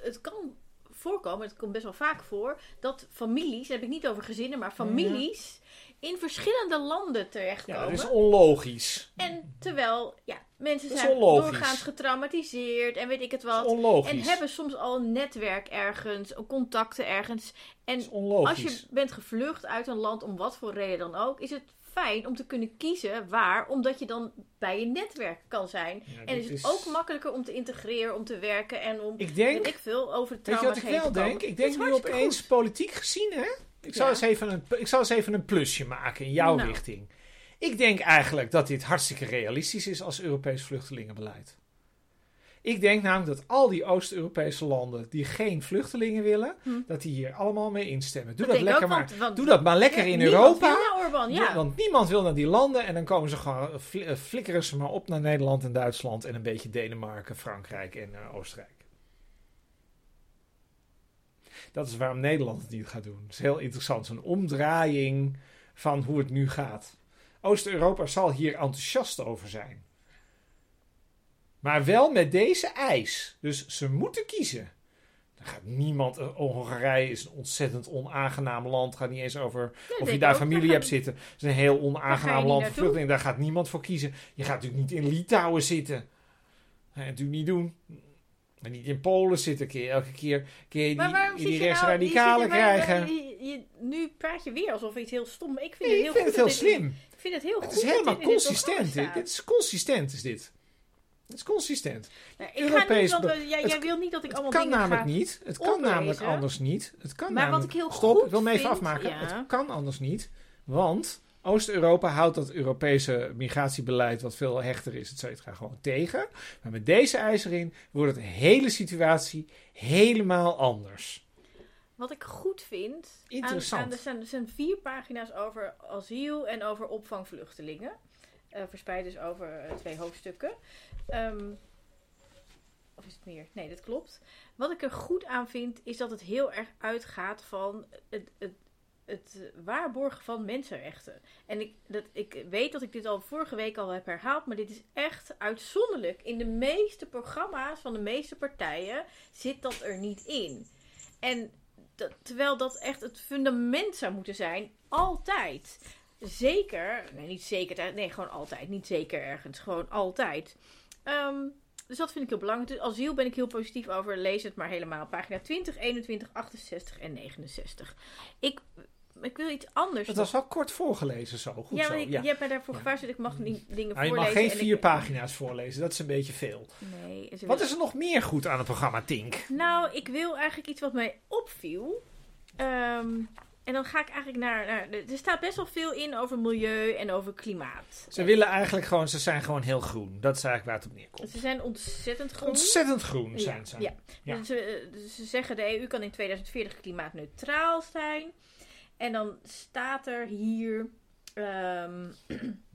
het kan voorkomen, het komt best wel vaak voor, dat families, daar heb ik niet over gezinnen, maar families in verschillende landen Ja, terechtkomen. dat is onlogisch. En terwijl, ja, mensen zijn onlogisch. doorgaans getraumatiseerd en weet ik het wat. onlogisch. En hebben soms al een netwerk ergens, contacten ergens. En Dat is onlogisch. als je bent gevlucht uit een land, om wat voor reden dan ook, is het fijn om te kunnen kiezen waar, omdat je dan bij je netwerk kan zijn. Ja, en is het is- ook makkelijker om te integreren, om te werken en om, Ik denk, weet ik veel, over weet je trauma's wat ik wel te denk? Ik denk nu opeens goed. politiek gezien, hè? Ik zal, Ja. eens even een, ik zal eens even een plusje maken in jouw Nou. richting. Ik denk eigenlijk dat dit hartstikke realistisch is als Europees vluchtelingenbeleid. Ik denk namelijk dat al die Oost-Europese landen die geen vluchtelingen willen, Hm. dat die hier allemaal mee instemmen. Doe Dat lekker ook, maar. want- want- Doe dat maar lekker in Europa. naar ja. Want niemand wil naar die landen en dan komen ze gewoon, fli- eh, flikkeren ze maar op naar Nederland en Duitsland en een beetje Denemarken, Frankrijk en eh, Oostenrijk. Dat is waarom Nederland het niet gaat doen. Het is heel interessant, zo'n omdraaiing van hoe het nu gaat. Oost-Europa zal hier enthousiast over zijn. Maar wel met deze eis. Dus ze moeten kiezen. Dan gaat niemand. eh, Hongarije is een ontzettend onaangenaam land. Gaat niet eens over Ja, of je daar familie hebt zitten. Het is een heel onaangenaam land voor vluchtelingen. Daar gaat niemand voor kiezen. Je gaat natuurlijk niet in Litouwen zitten. Dat ga je natuurlijk niet doen. En niet in Polen zitten. Je elke keer, Maar die, die nou... rechtsradicalen waar- krijgen. waar- je- je- nu praat je weer alsof iets heel stom... Ik vind Nee, het ik heel vind goed het heel dat dit- slim. Ik vind het heel Het goed is helemaal dit consistent. Dit, dit is consistent, is dit. Het is consistent. Nou, ik ga niet, Europees want we- jij, het- jij wil niet dat ik Het allemaal kan dingen namelijk ga... niet. Het kan namelijk anders niet. Het kan Maar wat namelijk... ik heel Stop, goed ik wil me even vind, afmaken. ja. Het kan anders niet. Want Oost-Europa houdt dat Europese migratiebeleid, wat veel hechter is, et cetera, gewoon tegen. Maar met deze eis erin wordt het de hele situatie helemaal anders. Wat ik goed vind... Interessant. Aan, aan, er, zijn, er zijn vier pagina's over asiel en over opvangvluchtelingen. Eh verspreid dus over eh, twee hoofdstukken. Ehm, of is het meer? Nee, dat klopt. Wat ik er goed aan vind, is dat het heel erg uitgaat van het, het, het waarborgen van mensenrechten. En ik, dat, ik weet dat ik dit al vorige week al heb herhaald, maar dit is echt uitzonderlijk. In de meeste programma's van de meeste partijen zit dat er niet in. En terwijl dat echt het fundament zou moeten zijn, altijd. Zeker, nee, niet zeker, nee, gewoon altijd. Niet zeker ergens, gewoon altijd. Ehm, dus dat vind ik heel belangrijk. Dus asiel ben ik heel positief over. Lees het maar helemaal. Pagina 20, 21, 68 en 69. Ik ik wil iets anders. Het was wel kort voorgelezen zo. Goed ja, zo. ik, ja. je hebt mij daarvoor Ja. gewaarschuwd. Ik mag niet dingen Nou, je voorlezen. mag geen en vier ik- pagina's voorlezen, dat is een beetje veel. Nee. Wat is er nog meer goed aan het programma Tink? Nou, ik wil eigenlijk iets wat mij opviel. Ehm, en dan ga ik eigenlijk naar, naar... Er staat best wel veel in over milieu en over klimaat. Ze willen eigenlijk gewoon, ze zijn gewoon heel groen. Dat is eigenlijk waar het op neerkomt. Ze zijn ontzettend groen. Ontzettend groen zijn ze. Ja, Ja. Dus, ze, dus ze zeggen de EU kan in 2040 klimaatneutraal zijn. En dan staat er hier... ehm, [CLEARS THROAT]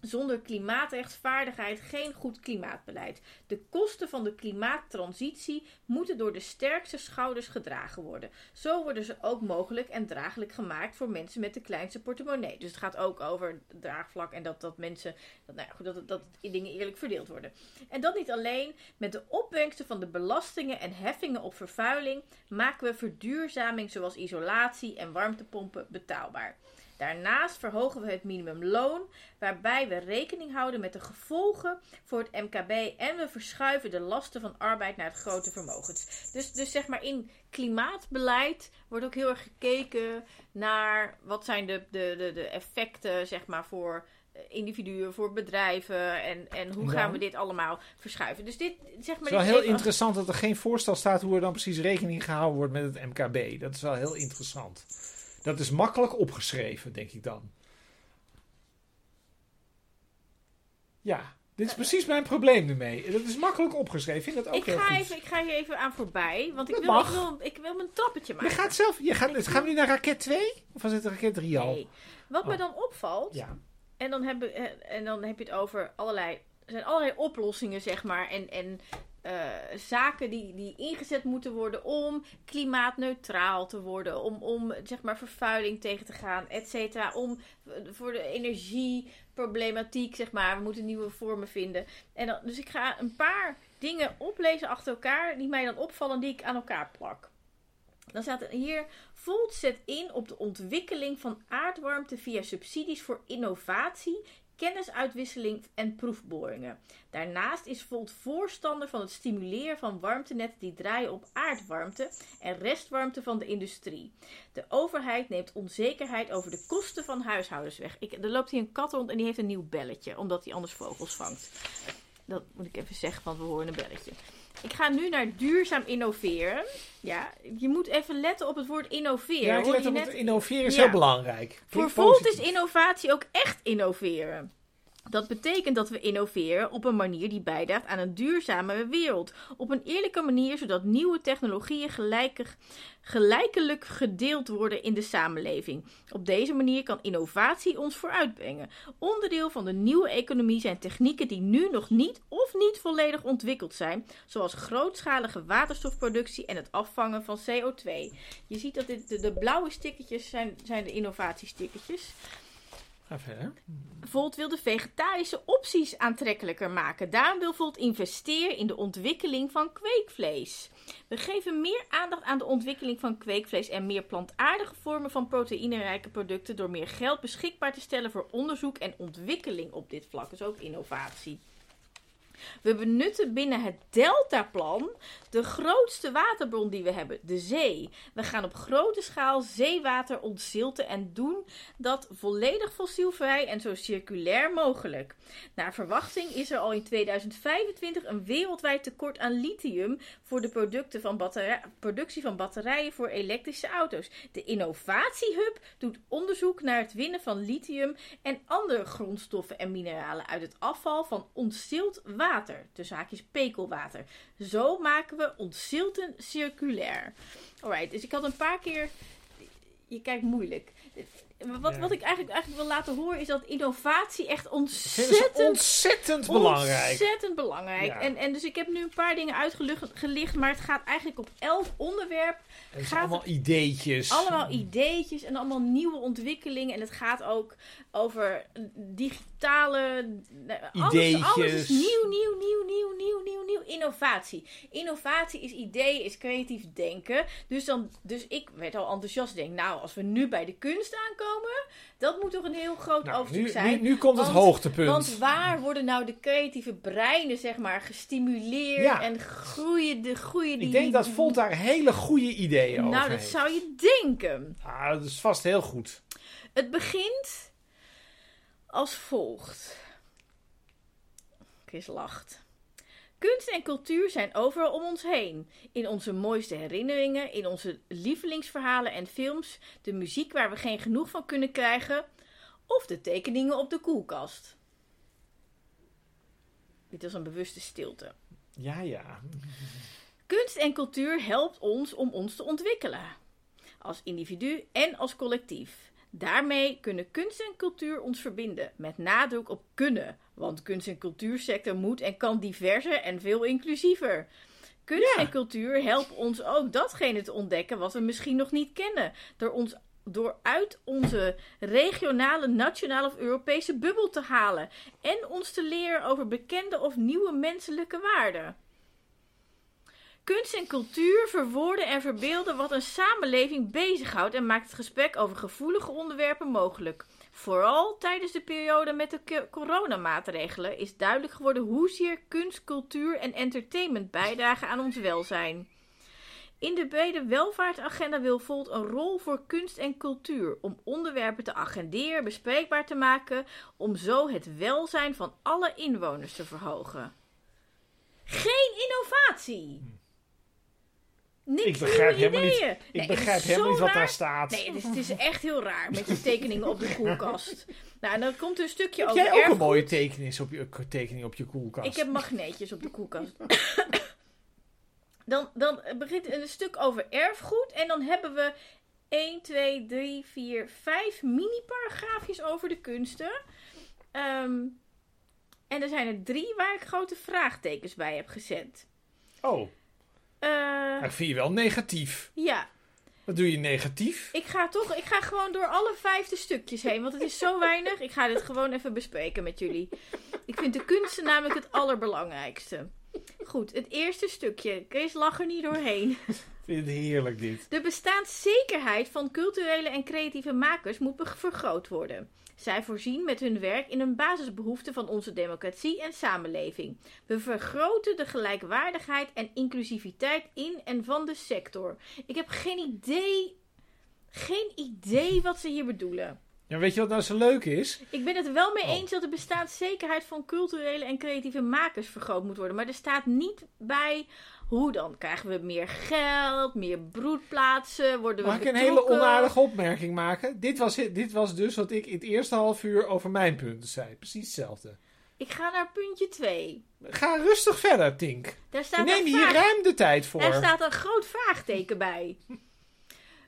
zonder klimaatrechtvaardigheid geen goed klimaatbeleid. De kosten van de klimaattransitie moeten door de sterkste schouders gedragen worden. Zo worden ze ook mogelijk en draaglijk gemaakt voor mensen met de kleinste portemonnee. Dus het gaat ook over draagvlak en dat, dat mensen, dat, nou goed, dat, dat dingen eerlijk verdeeld worden. En dat niet alleen. Met de opbrengsten van de belastingen en heffingen op vervuiling maken we verduurzaming zoals isolatie en warmtepompen betaalbaar. Daarnaast verhogen we het minimumloon, waarbij we rekening houden met de gevolgen voor het MKB en we verschuiven de lasten van arbeid naar het grote vermogens. Dus, dus zeg maar in klimaatbeleid wordt ook heel erg gekeken naar wat zijn de, de, de, de effecten zeg maar voor eh, individuen, voor bedrijven en, en hoe gaan we dit allemaal verschuiven. Dus dit zeg maar Het is wel heel even- interessant dat er geen voorstel staat hoe er dan precies rekening gehouden wordt met het MKB. Dat is wel heel interessant. Dat is makkelijk opgeschreven, denk ik dan. Ja, dit is precies mijn probleem ermee. Dat is makkelijk opgeschreven. Ik vind dat ook Ik heel ga, goed. even, ik ga hier even aan voorbij, want ik Dat wil, ik, wil, ik wil mijn trappetje Je maken. gaat zelf. Je gaat, gaan we nu naar raket 2? Of was het raket 3 al? Nee. Wat me Oh. dan opvalt, Ja. en, dan heb, eh, en dan heb je het over allerlei, er zijn allerlei oplossingen, zeg maar, en, en eh, zaken die, die ingezet moeten worden om klimaatneutraal te worden, om, om zeg maar vervuiling tegen te gaan, et cetera, om eh, voor de energieproblematiek, zeg maar, we moeten nieuwe vormen vinden. En dan, dus ik ga een paar dingen oplezen achter elkaar die mij dan opvallen, die ik aan elkaar plak. Dan staat er hier: Volt zet in op de ontwikkeling van aardwarmte via subsidies voor innovatie, kennisuitwisseling en proefboringen. Daarnaast is Volt voorstander van het stimuleren van warmtenetten die draaien op aardwarmte en restwarmte van de industrie. De overheid neemt onzekerheid over de kosten van huishoudens weg. Ik, er loopt hier een kat rond en die heeft een nieuw belletje, omdat hij anders vogels vangt. Dat moet ik even zeggen, want we horen een belletje. Ik ga nu naar duurzaam innoveren. Ja, je moet even letten op het woord innoveren. Ja, je net? innoveren is Ja. heel belangrijk. Voor Volt is innovatie ook echt innoveren. Dat betekent dat we innoveren op een manier die bijdraagt aan een duurzamere wereld. Op een eerlijke manier, zodat nieuwe technologieën gelijkig, gelijkelijk gedeeld worden in de samenleving. Op deze manier kan innovatie ons vooruitbrengen. Onderdeel van de nieuwe economie zijn technieken die nu nog niet of niet volledig ontwikkeld zijn, zoals grootschalige waterstofproductie en het afvangen van CO2. Je ziet dat dit, de, blauwe stickertjes zijn, zijn de innovatiestickertjes. Ga verder. Volt wil de vegetarische opties aantrekkelijker maken. Daarom wil Volt investeren in de ontwikkeling van kweekvlees. We geven meer aandacht aan de ontwikkeling van kweekvlees en meer plantaardige vormen van proteïnerijke producten door meer geld beschikbaar te stellen voor onderzoek en ontwikkeling op dit vlak. Dus ook innovatie. We benutten binnen het Deltaplan de grootste waterbron die we hebben, de zee. We gaan op grote schaal zeewater ontzilten en doen dat volledig fossielvrij en zo circulair mogelijk. Naar verwachting is er al in 2025 een wereldwijd tekort aan lithium voor de productie van batterijen voor elektrische auto's. De Innovatiehub doet onderzoek naar het winnen van lithium en andere grondstoffen en mineralen uit het afval van ontzild water, dus haakjes pekelwater. Zo maken we ontzilten circulair. Alright, dus ik had een paar keer. Je kijkt moeilijk. Wat, Ja. wat ik eigenlijk, eigenlijk wil laten horen is dat innovatie echt ontzettend ontzettend belangrijk. Ontzettend belangrijk. Ja. En, en dus ik heb nu een paar dingen uitgelicht, maar het gaat eigenlijk op elk onderwerp. Het gaat allemaal ideetjes. Allemaal ideetjes en allemaal nieuwe ontwikkelingen. En het gaat ook over digitale... Alles, Ideetjes. alles is nieuw, nieuw, nieuw, nieuw, nieuw, nieuw, nieuw. Innovatie. Innovatie is idee, is creatief denken. Dus, dan, dus ik werd al enthousiast. Ik denk, nou, als we nu bij de kunst aankomen... komen? Dat moet toch een heel groot Nou, nu, zijn. nu, nu komt het Want- hoogtepunt. Want waar worden nou de creatieve breinen, zeg maar, gestimuleerd Ja. en groeien de groeien die... Ik denk dat Volt daar hele goede ideeën over Nou, dat heeft. zou je denken. Ah, dat is vast heel goed. Het begint als volgt. Chris lacht. Kunst en cultuur zijn overal om ons heen. In onze mooiste herinneringen, in onze lievelingsverhalen en films, de muziek waar we geen genoeg van kunnen krijgen, of de tekeningen op de koelkast. Dit was een bewuste stilte. Ja, ja. Kunst en cultuur helpt ons om ons te ontwikkelen. Als individu en als collectief. Daarmee kunnen kunst en cultuur ons verbinden. Met nadruk op kunnen. Want kunst- en cultuursector moet en kan diverser en veel inclusiever. Kunst Ja. en cultuur helpen ons ook datgene te ontdekken wat we misschien nog niet kennen. Door ons door uit onze regionale, nationale of Europese bubbel te halen. En ons te leren over bekende of nieuwe menselijke waarden. Kunst en cultuur verwoorden en verbeelden wat een samenleving bezighoudt en maakt het gesprek over gevoelige onderwerpen mogelijk. Vooral tijdens de periode met de co- coronamaatregelen is duidelijk geworden hoezeer kunst, cultuur en entertainment bijdragen aan ons welzijn. In de brede welvaartsagenda wil Volt een rol voor kunst en cultuur om onderwerpen te agenderen, bespreekbaar te maken, om zo het welzijn van alle inwoners te verhogen. Geen innovatie! Niks Ik begrijp nieuwe helemaal niet- ideeën. Ik Nee, het begrijp helemaal niet wat raar. daar staat. Nee, het is, het is echt heel raar met je tekeningen op de koelkast. Nou, en dan komt er een stukje Heb over jij ook een mooie tekening op je, tekening op je koelkast? Ik heb magneetjes op de koelkast. dan, dan begint een stuk over erfgoed. En dan hebben we 1, 2, 3, 4, 5 mini-paragraafjes over de kunsten. Ehm, en er zijn er drie waar ik grote vraagtekens bij heb gezet. Oh, Eh, maar ik vind je wel negatief. ja, Wat doe je negatief? ik ga toch, ik ga gewoon door alle vijfde stukjes heen, want het is zo weinig. Ik ga dit gewoon even bespreken met jullie. Ik vind de kunsten namelijk het allerbelangrijkste. Goed, het eerste stukje. Kees lach er niet doorheen. [LAUGHS] Ik vind het heerlijk dit. De bestaanszekerheid van culturele en creatieve makers moet vergroot worden. Zij voorzien met hun werk in een basisbehoefte van onze democratie en samenleving. We vergroten de gelijkwaardigheid en inclusiviteit in en van de sector. Ik heb geen idee, geen idee wat ze hier bedoelen. Ja, weet je wat nou zo leuk is? Ik ben het wel mee Oh. eens dat de bestaanszekerheid van culturele en creatieve makers vergroot moet worden. Maar er staat niet bij hoe dan. Krijgen we meer geld, meer broedplaatsen, worden we Mag ik een hele onaardige opmerking maken? Dit was, dit was dus wat ik in het eerste half uur over mijn punten zei. Precies hetzelfde. Ik ga naar puntje 2. Ga rustig verder, Tink. Daar We staat, nemen een hier ruim de tijd voor. daar staat een groot vraagteken bij.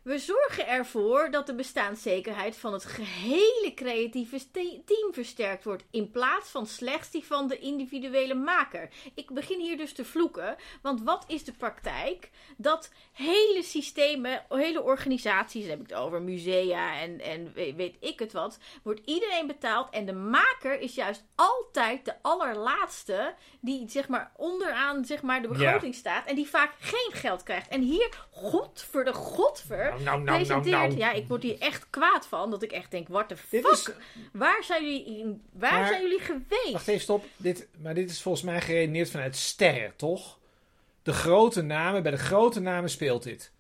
We zorgen ervoor dat de bestaanszekerheid van het gehele creatieve team versterkt wordt, in plaats van slechts die van de individuele maker. Ik begin hier dus te vloeken, want wat is de praktijk? Dat hele systemen, hele organisaties, dan heb ik het over musea en, en we- weet ik het wat, wordt iedereen betaald en de maker is juist altijd de allerlaatste die zeg maar onderaan zeg maar, de begroting staat en die vaak geen geld krijgt. En hier, godver de godver, Nou, nou, nou, nou, presenteert, nou. ja, ik word hier echt kwaad van, dat ik echt denk, what the Dit fuck, is, waar zijn jullie, in, waar Maar- zijn jullie geweest? wacht even, stop. Dit, maar dit is volgens mij geredeneerd vanuit sterren, toch? De grote namen, bij de grote namen speelt dit.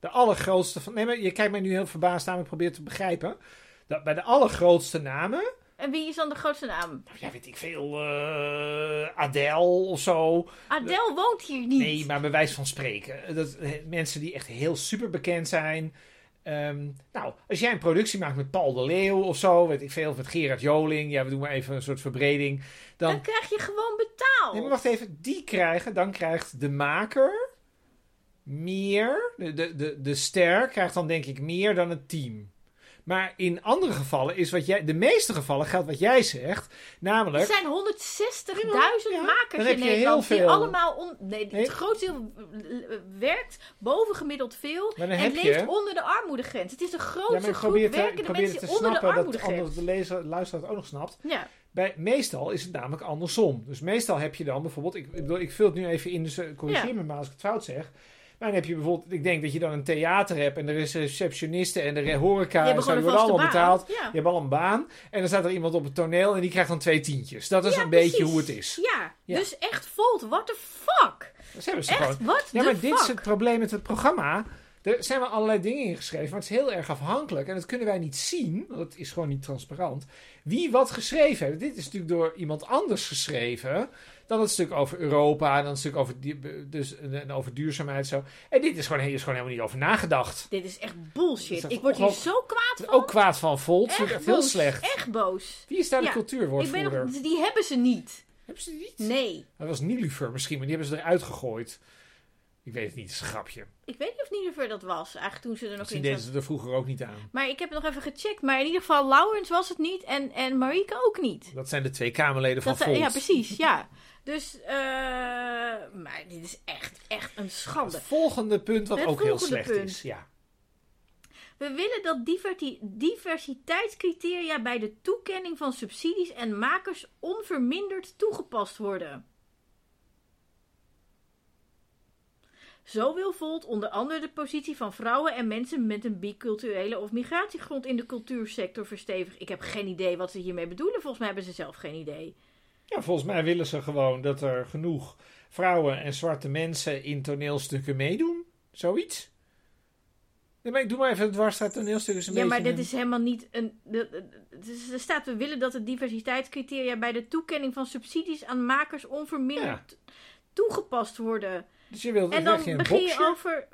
De allergrootste van... Nee, maar je kijkt mij nu heel verbaasd aan, ik probeer het te begrijpen. Dat bij de allergrootste namen... En wie is dan de grootste naam? Nou, ja, weet ik veel... eh Adele of zo. Adele woont hier niet. Nee, maar bij wijze van spreken. Dat, eh, mensen die echt heel super bekend zijn. Ehm, nou, als jij een productie maakt met Paul de Leeuw of zo, weet ik veel, of met Gerard Joling, ja, we doen maar even een soort verbreding. Dan, Dan krijg je gewoon betaald. nee, maar wacht even, die krijgen, dan krijgt de maker meer, de, de, de, de ster krijgt dan denk ik meer dan het team. Maar in andere gevallen is wat jij, de meeste gevallen geldt wat jij zegt, Er namelijk, zijn 160.000 Ja, makers in Nederland die allemaal... On, nee, Nee. het grootste deel werkt bovengemiddeld veel en leeft je- onder de armoedegrens. Het is de ja, grootste ik groep te, werkende mensen te onder de snappen dat de, armoedegrens. lezer, luisteraar het ook nog snapt. Ja, Bij, meestal is het namelijk andersom. Dus meestal heb je dan bijvoorbeeld, ik, ik, bedoel, ik vul het nu even in, dus eh, corrigeer Ja. me maar als ik het fout zeg. Maar dan heb je bijvoorbeeld, ik denk dat je dan een theater hebt en er is een receptioniste en de re- horeca Die en zo, die worden allemaal baan. betaald. Ja. Je hebt al een baan en dan staat er iemand op het toneel en die krijgt dan twee tientjes. Dat is Ja, een beetje hoe het is. Ja, Ja. dus echt Volt, what the fuck? Dat hebben ze Echt, gewoon. what Ja, maar fuck? dit is het probleem met het programma. Er zijn wel allerlei dingen ingeschreven, maar het is heel erg afhankelijk. En dat kunnen wij niet zien, want het is gewoon niet transparant. Wie wat geschreven heeft. Dit is natuurlijk door iemand anders geschreven. Dan het stuk over Europa, en dan het stuk over, die, dus, en over duurzaamheid zo. En dit is gewoon, hier is gewoon helemaal niet over nagedacht. Dit is echt bullshit. Ik word hier zo kwaad van. Ook kwaad van Volt, ik echt heel boos. slecht. Echt boos. Wie is daar de Ik ben cultuurwoordvoerder? nog, die hebben ze niet. Hebben ze die niet? Nee. Dat was Nilufer misschien, maar die hebben ze eruit gegooid. Ik weet het niet, grapje. Ik weet niet of Niederver dat was. Eigenlijk toen ze er nog Misschien in deden ze er vroeger ook niet aan. Maar ik heb het nog even gecheckt. Maar in ieder geval, Laurens was het niet. En, en Marieke ook niet. Dat zijn de twee Kamerleden van Dat zijn- Volt. ja, precies. Ja. Dus, eh maar dit is echt, echt een schande. Het volgende punt wat Het ook heel volgende slecht punt. is. Ja. We willen dat diverti- diversiteitscriteria bij de toekenning van subsidies en makers onverminderd toegepast worden. Zo wil Volt onder andere de positie van vrouwen en mensen met een biculturele of migratiegrond in de cultuursector verstevigen. Ik heb geen idee wat ze hiermee bedoelen. Volgens mij hebben ze zelf geen idee. ja, volgens mij willen ze gewoon dat er genoeg vrouwen en zwarte mensen in toneelstukken meedoen. Zoiets. Nee, ik doe maar even het dwarsstraat toneelstuk. Is een ja, beetje maar dit is helemaal niet een. er staat: we willen dat de diversiteitscriteria bij de toekenning van subsidies aan makers onverminderd toegepast worden. Dus je wilt En dan een begin je over.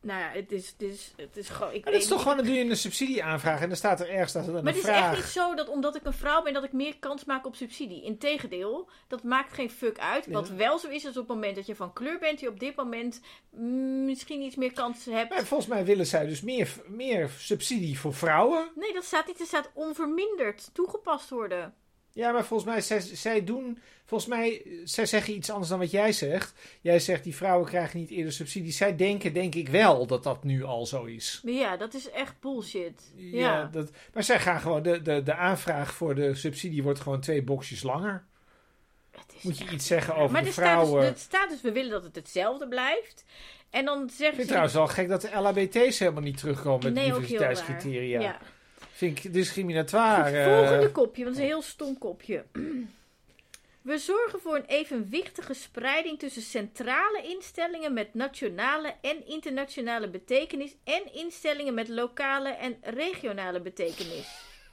Nou ja, het is, het is, het is gewoon. Ik Maar dat is toch gewoon, dan doe je een subsidieaanvraag en dan staat er ergens staat er dan Maar een het is echt vraag. niet zo dat omdat ik een vrouw ben, dat ik meer kans maak op subsidie. Integendeel, dat maakt geen fuck uit. Wat Ja. wel zo is, is op het moment dat je van kleur bent, je op dit moment mm, misschien iets meer kans hebt. Maar volgens mij willen zij dus meer, meer subsidie voor vrouwen. Nee, dat staat niet. Er staat onverminderd toegepast worden. Ja, maar volgens mij, zij, zij doen, volgens mij, zij zeggen iets anders dan wat jij zegt. Jij zegt, die vrouwen krijgen niet eerder subsidie. Zij denken, denk ik wel, dat dat nu al zo is. Maar ja, dat is echt bullshit. Ja, Ja. dat, maar zij gaan gewoon, de, de, de aanvraag voor de subsidie wordt gewoon twee boxjes langer. Het Moet je echt iets zeggen over maar de vrouwen? dus, er staat dus, we willen dat het hetzelfde blijft. En dan Ik zeggen vind het ze... trouwens wel gek dat de LHBT's helemaal niet terugkomen met nee, ook heel raar. diversiteitscriteria. Ja. Vind ik discriminatoire. Goed, volgende eh, kopje, want het is een heel stom kopje. [CLEARS THROAT] We zorgen voor een evenwichtige spreiding tussen centrale instellingen met nationale en internationale betekenis en instellingen met lokale en regionale betekenis.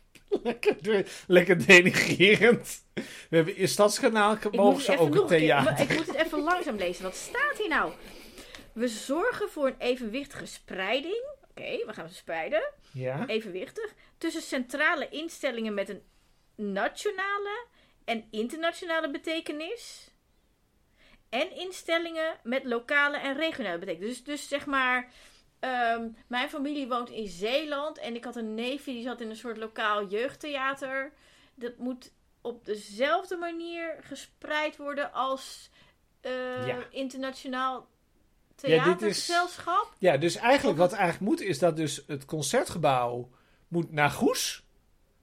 [LAUGHS] lekker, lekker denigrerend. We hebben in Stadskanaal mogen het ze ook een keer- theater. ik moet het even langzaam lezen. Wat staat hier nou? We zorgen voor een evenwichtige spreiding. Oké, we gaan ze spreiden. Ja? Evenwichtig. Tussen centrale instellingen met een nationale en internationale betekenis. En instellingen met lokale en regionale betekenis. Dus, dus zeg maar. ehm, mijn familie woont in Zeeland. En ik had een neefje die zat in een soort lokaal jeugdtheater. Dat moet op dezelfde manier gespreid worden als eh, Ja. internationaal theatergezelschap. Ja, dus eigenlijk wat eigenlijk moet is dat dus het concertgebouw moet naar Goes.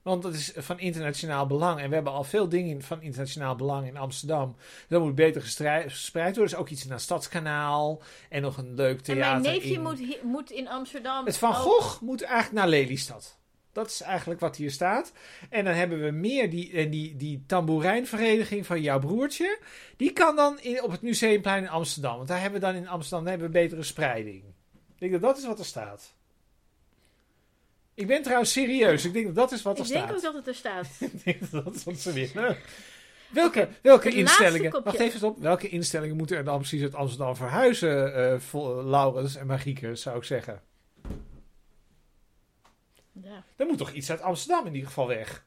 Want dat is van internationaal belang. En we hebben al veel dingen van internationaal belang in Amsterdam. Dat moet beter gespreid worden. Dus ook iets naar Stadskanaal. En nog een leuk En theater mijn neefje in... moet, moet in Amsterdam. Het Van ook- Gogh moet eigenlijk naar Lelystad. Dat is eigenlijk wat hier staat. En dan hebben we meer die, en die, die tamboerijnvereniging van jouw broertje. Die kan dan in, op het Museumplein in Amsterdam. Want daar hebben we dan in Amsterdam hebben we betere spreiding. Ik denk dat dat is wat er staat. Ik ben trouwens serieus. Ik denk dat dat is wat er Ik denk staat. ook dat het er staat. [LAUGHS] Ik denk dat dat is wat ze willen. Welke, welke instellingen... Wacht even op. Welke instellingen moeten er dan precies uit Amsterdam verhuizen? eh Laurens en Marieke, zou ik zeggen. Ja. Dan moet toch iets uit Amsterdam in ieder geval weg.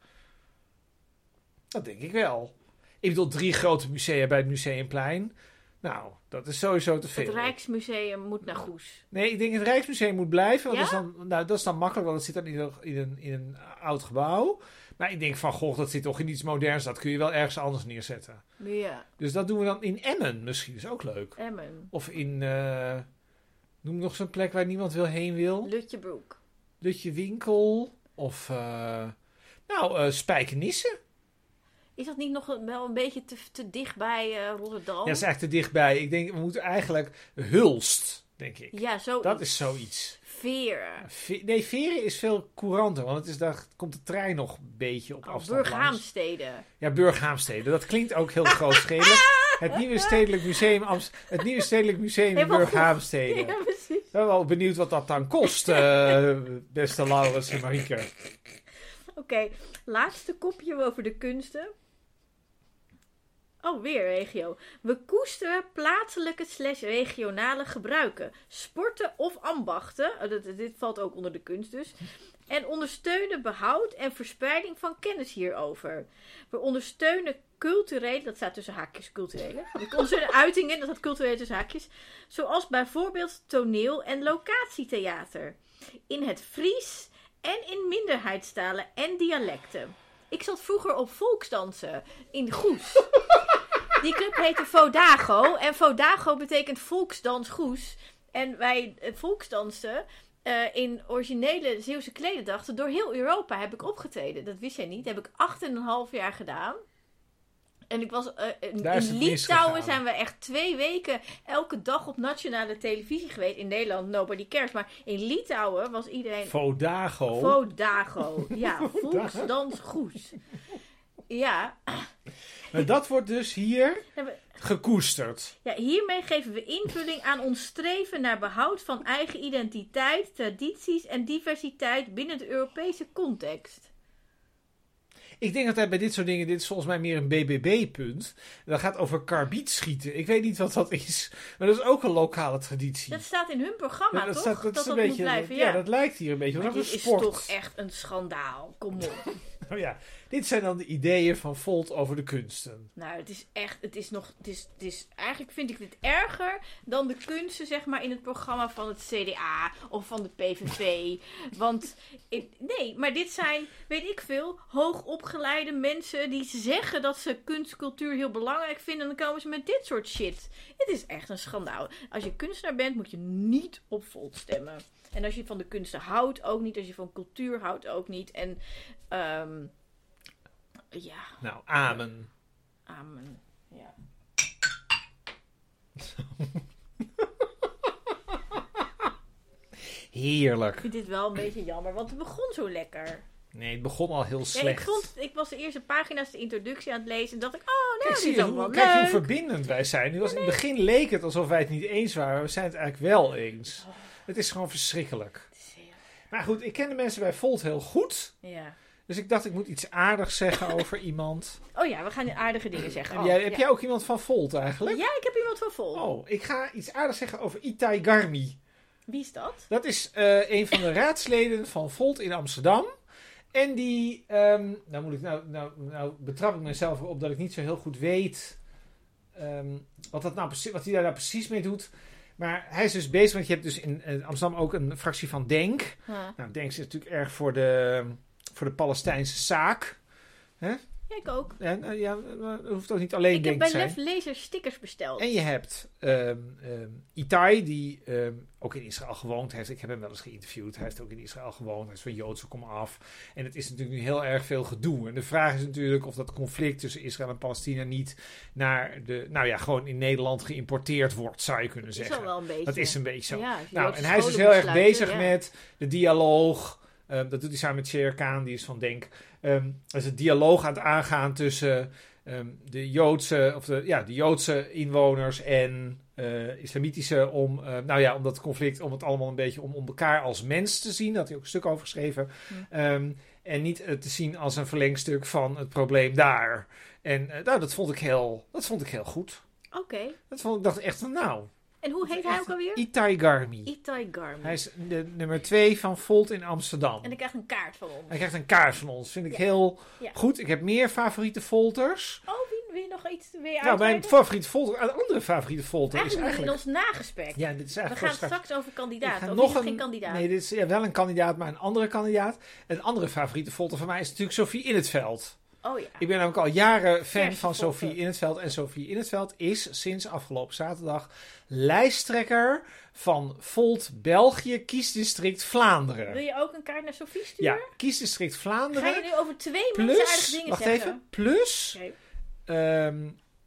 Dat denk ik wel. Ik bedoel, drie grote musea bij het Museumplein. Nou, dat is sowieso te veel. Het Rijksmuseum moet naar Goes. Nee, ik denk het Rijksmuseum moet blijven. Want Ja? dat, is dan, nou, dat is dan makkelijk, want het zit dan in een, in, een, in een oud gebouw. Maar ik denk van, goh, dat zit toch in iets moderns. Dat kun je wel ergens anders neerzetten. Ja, Dus dat doen we dan in Emmen misschien. is ook leuk. Emmen. Of in, eh, noem nog zo'n plek waar niemand wil heen wil. Lutjebroek. Lutje Winkel. Of, eh, nou, eh Spijkenisse. Is dat niet nog wel een beetje te, te dicht bij eh, Rotterdam? Ja, dat is eigenlijk te dichtbij. Ik denk, we moeten eigenlijk Hulst, denk ik. Ja, zo. Dat is zoiets. Veren. Ve- nee, veren is veel couranter, want het is, daar komt de trein nog een beetje op Oh, afstand langs. Ja, Burghaamstede. Dat klinkt ook heel grootschalig. [LAUGHS] Het Nieuwe Stedelijk Museum, Amst- het Nieuwe Stedelijk Museum in. Burghaamstede. [LAUGHS] Ja. Ik ben wel benieuwd wat dat dan kost, eh, beste Laurens en Marieke. Oké, laatste kopje over de kunsten. Oh, weer regio. We koesteren plaatselijke slash regionale gebruiken. Sporten of ambachten. oh, dit, dit valt ook onder de kunst dus. En ondersteunen behoud en verspreiding van kennis hierover. We ondersteunen culturele, dat staat tussen haakjes culturele. We ondersteunen uitingen, dat staat culturele tussen haakjes. Zoals bijvoorbeeld toneel- en locatietheater. In het Fries en in minderheidstalen en dialecten. Ik zat vroeger op volksdansen in Goes. Die club heette Vodago. En Vodago betekent volksdans Goes. En wij eh, volksdansen eh, in originele Zeeuwse klededrachten door heel Europa heb ik opgetreden. Dat wist jij niet. Dat heb ik acht en een half jaar gedaan. En ik was eh, in, Litouwen zijn we echt twee weken elke dag op nationale televisie geweest. In Nederland nobody cares. Maar in Litouwen was iedereen Vodago. Vodago. Ja, [LAUGHS] volksdans Goes. Ja. Maar dat wordt dus hier gekoesterd. ja, hiermee geven we invulling aan ons streven naar behoud van eigen identiteit, tradities en diversiteit binnen de Europese context. Ik denk altijd bij dit soort dingen, dit is volgens mij meer een BBB-punt. Dat gaat over karbietschieten. Ik weet niet wat dat is, maar dat is ook een lokale traditie. Dat staat in hun programma, Ja, dat, toch? staat- dat, is een moet beetje, blijven, ja. ja. dat lijkt hier een beetje maar dit een is sport. toch echt een schandaal. Kom op. [LAUGHS] Oh ja, dit zijn dan de ideeën van Volt over de kunsten. Nou, het is echt, het is nog, het is, het is, eigenlijk vind ik dit erger dan de kunsten, zeg maar, in het programma van het CDA of van de PVV. [LAUGHS] Want, ik- nee, maar dit zijn, weet ik veel, hoogopgeleide mensen die zeggen dat ze kunst, cultuur heel belangrijk vinden. En dan komen ze met dit soort shit. Het is echt een schandaal. Als je kunstenaar bent, moet je niet op Volt stemmen. En als je van de kunsten houdt, ook niet. Als je van cultuur houdt, ook niet. En, ehm, ja, Nou, amen. amen. Ja. Heerlijk. Ik vind dit wel een beetje jammer, want het begon zo lekker. Nee, het begon al heel Ja, slecht. ik, vond, ik was de eerste pagina's de introductie aan het lezen en dacht ik, oh, nou, Kijk, dit zie is je ook hoe, wel kijk hoe leuk. verbindend wij zijn. Nu was in het begin leek het alsof wij het niet eens waren. maar We zijn het eigenlijk wel eens. Oh. Het is gewoon verschrikkelijk. Maar goed, ik ken de mensen bij Volt heel goed. Ja. Dus ik dacht, ik moet iets aardigs zeggen [LAUGHS] over iemand. Oh ja, we gaan aardige dingen zeggen. En Oh, jij, heb ja. jij ook iemand van Volt eigenlijk? Ja, ik heb iemand van vol. Oh, ik ga iets aardigs zeggen over Itai Garmi. Wie is dat? Dat is eh, een van de raadsleden van Volt in Amsterdam. En die, ehm, nou, moet ik, nou, nou, nou betrap ik mezelf erop dat ik niet zo heel goed weet ehm, wat, dat nou, precies- wat hij daar nou precies mee doet. Maar hij is dus bezig, want je hebt dus in Amsterdam ook een fractie van Denk. Huh. Nou, Denk is natuurlijk erg voor de, voor de Palestijnse zaak. Ja, ik ook. En eh, ja, eh, het hoeft ook niet alleen Ik heb Denk bij te zijn. Lef Laser stickers besteld. En je hebt ehm, Itai, die ehm, ook in Israël gewoond heeft. Ik heb hem wel eens geïnterviewd. Hij heeft ook in Israël gewoond. Hij is van Joodse kom af. En het is natuurlijk nu heel erg veel gedoe. En de vraag is natuurlijk of dat conflict tussen Israël en Palestina niet naar de, nou ja, gewoon in Nederland geïmporteerd wordt, zou je kunnen Dat is al zeggen. wel een beetje. Dat is een beetje zo. Ja, Nou, en hij is dus heel erg bezig ja. met de dialoog. Ehm, dat doet hij samen met Sher Khan, die is van Denk. Ehm dat is het dialoog aan het aangaan tussen ehm, de, Joodse, of de, ja, de Joodse inwoners en eh, islamitische. Om, eh, nou ja, om dat conflict, om het allemaal een beetje om, om elkaar als mens te zien. Daar had hij ook een stuk over geschreven. En niet eh, te zien als een verlengstuk van het probleem daar. En eh, nou, dat vond ik heel, dat vond ik heel goed. Oké. Dat vond ik dacht echt van nou. En hoe heet hij ook alweer? Itai Garmi. Hij is de nummer 2 van Volt in Amsterdam. En ik krijg een kaart van ons. Hij krijgt een kaart van ons. Vind ik Ja. heel Ja. goed. Ik heb meer favoriete Volters. Oh, wie, wil je nog iets weer Nou, mijn favoriete Folter, een andere favoriete Folter is Eigenlijk, in eigenlijk... ons nagesprek. Ja, dit is We eigenlijk gaan voor straks. straks over kandidaten. nog een, geen kandidaat? Nee, dit is ja, wel een kandidaat, maar een andere kandidaat. Een andere favoriete Folter van mij is natuurlijk Sophie in het veld. Oh ja. Ik ben namelijk al jaren fan van. Sophie in het veld. En Sophie in het veld is sinds afgelopen zaterdag lijsttrekker van Volt België, kiesdistrict Vlaanderen. Wil je ook een kaart naar Sofie sturen? Ja, kiesdistrict Ga Vlaanderen. je nu over twee Plus, dingen wacht zeggen? even, plus, ehm,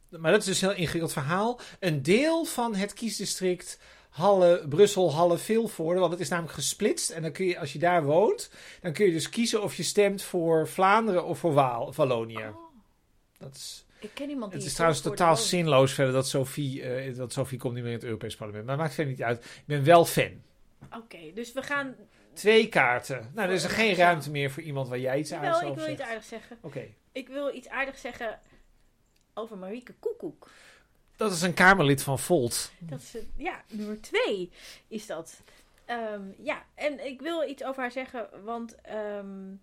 maar dat is dus een heel ingewikkeld verhaal. Een deel van het kiesdistrict Halle, Brussel, Halle, Vilvoorde. Want het is namelijk gesplitst. En dan kun je, als je daar woont, dan kun je dus kiezen of je stemt voor Vlaanderen of voor Waal, Wallonië. Oh, Dat is, ik ken iemand die het is trouwens totaal woont. zinloos verder dat Sophie, eh, dat Sophie komt niet meer in het Europees parlement. Maar maakt verder niet uit. Ik ben wel fan. Oké, dus we gaan... Twee kaarten. Nou, er is er geen ruimte meer voor iemand waar jij iets Wel, aardigs ik wil iets aardigs zeggen. Oké. Ik wil iets aardigs zeggen over Marieke Koekoek. Dat is een Kamerlid van Volt. Dat is, ja, nummer twee is dat. Ehm, ja, en ik wil iets over haar zeggen, want ehm,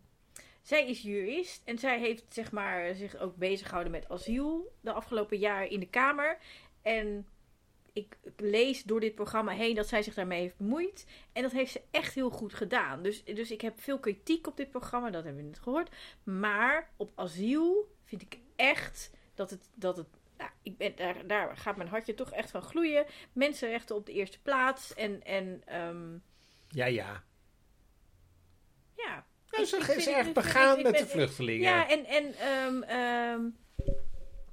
zij is jurist en zij heeft zeg maar, zich ook bezig gehouden met asiel de afgelopen jaar in de Kamer. En ik lees door dit programma heen dat zij zich daarmee heeft bemoeid. En dat heeft ze echt heel goed gedaan. Dus, dus ik heb veel kritiek op dit programma, dat hebben we net gehoord. Maar op asiel vind ik echt dat het. Dat het nou, ik ben, daar, daar gaat mijn hartje toch echt van gloeien. Mensenrechten op de eerste plaats. En, en ehm, Ja, ja. ja. Nou, ze is erg ik- begaan met ben- de vluchtelingen. Ja, en. en ehm, ehm,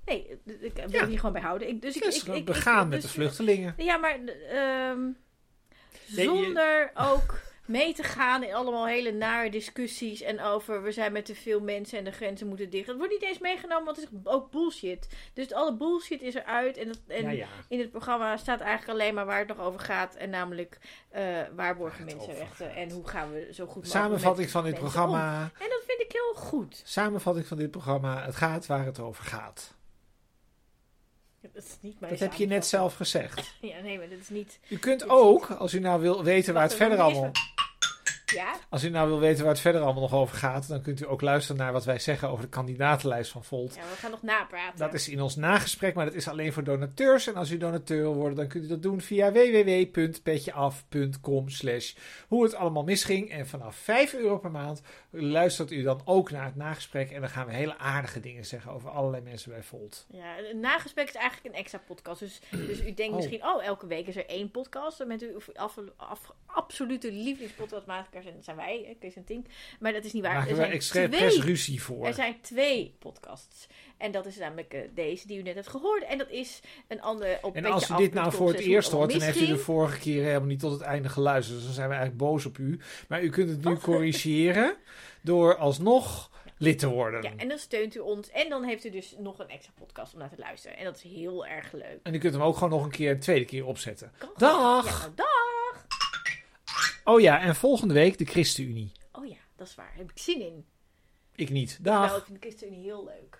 nee, ik wil Ja. hier gewoon bij houden. Ik, dus ik, Ze is ik, ik- begaan ik- met dus- de vluchtelingen. Ja, maar je- zonder ook mee te gaan in allemaal hele nare discussies en over we zijn met te veel mensen en de grenzen moeten dicht. Dat wordt niet eens meegenomen, want het is ook bullshit. Dus alle bullshit is eruit en, dat, en Ja, ja. in het programma staat eigenlijk alleen maar waar het nog over gaat en namelijk eh waarborgen Waar het mensenrechten en hoe gaan we zo goed mogelijk Samenvatting van dit programma. om. En dat vind ik heel goed. Samenvatting van dit programma. Het gaat waar het over gaat. Dat is niet mijn Dat heb je net zelf gezegd. [LAUGHS] Ja, nee, maar dat is niet. U kunt ook, als u nou wil weten waar het verder allemaal... Ja, Als u nou wil weten waar het verder allemaal nog over gaat, dan kunt u ook luisteren naar wat wij zeggen over de kandidatenlijst van Volt. ja, we gaan nog napraten. Dat is in ons nagesprek, maar dat is alleen voor donateurs. En als u donateur wil worden, dan kunt u dat doen via www.petjeaf.com slash hoe het allemaal misging. En vanaf 5 euro per maand luistert u dan ook naar het nagesprek. En dan gaan we hele aardige dingen zeggen over allerlei mensen bij Volt. Ja, een nagesprek is eigenlijk een extra podcast. Dus, dus u denkt Oh. misschien, oh, elke week is er één podcast met uw af, af- absolute lievelingspodcastmakers. En dat zijn wij, Kees en Tink. Maar dat is niet waar. Daar er maken we zijn expres twee, ruzie voor. er zijn twee podcasts. En dat is namelijk eh, deze die u net hebt gehoord. En dat is een andere op En als u dit nou voor het eerst hoort, dan heeft u de vorige keer helemaal niet tot het einde geluisterd. Dus dan zijn we eigenlijk boos op u. Maar u kunt het nu corrigeren door alsnog lid te worden. Ja, en dan steunt u ons. En dan heeft u dus nog een extra podcast om naar te luisteren. En dat is heel erg leuk. En u kunt hem ook gewoon nog een keer, een tweede keer opzetten. Kan Dag! Ja, nou, dag! Oh ja, en volgende week de ChristenUnie. Oh ja, dat is waar. Heb ik zin in. Ik niet. Dag! Nou, ik vind de ChristenUnie heel leuk.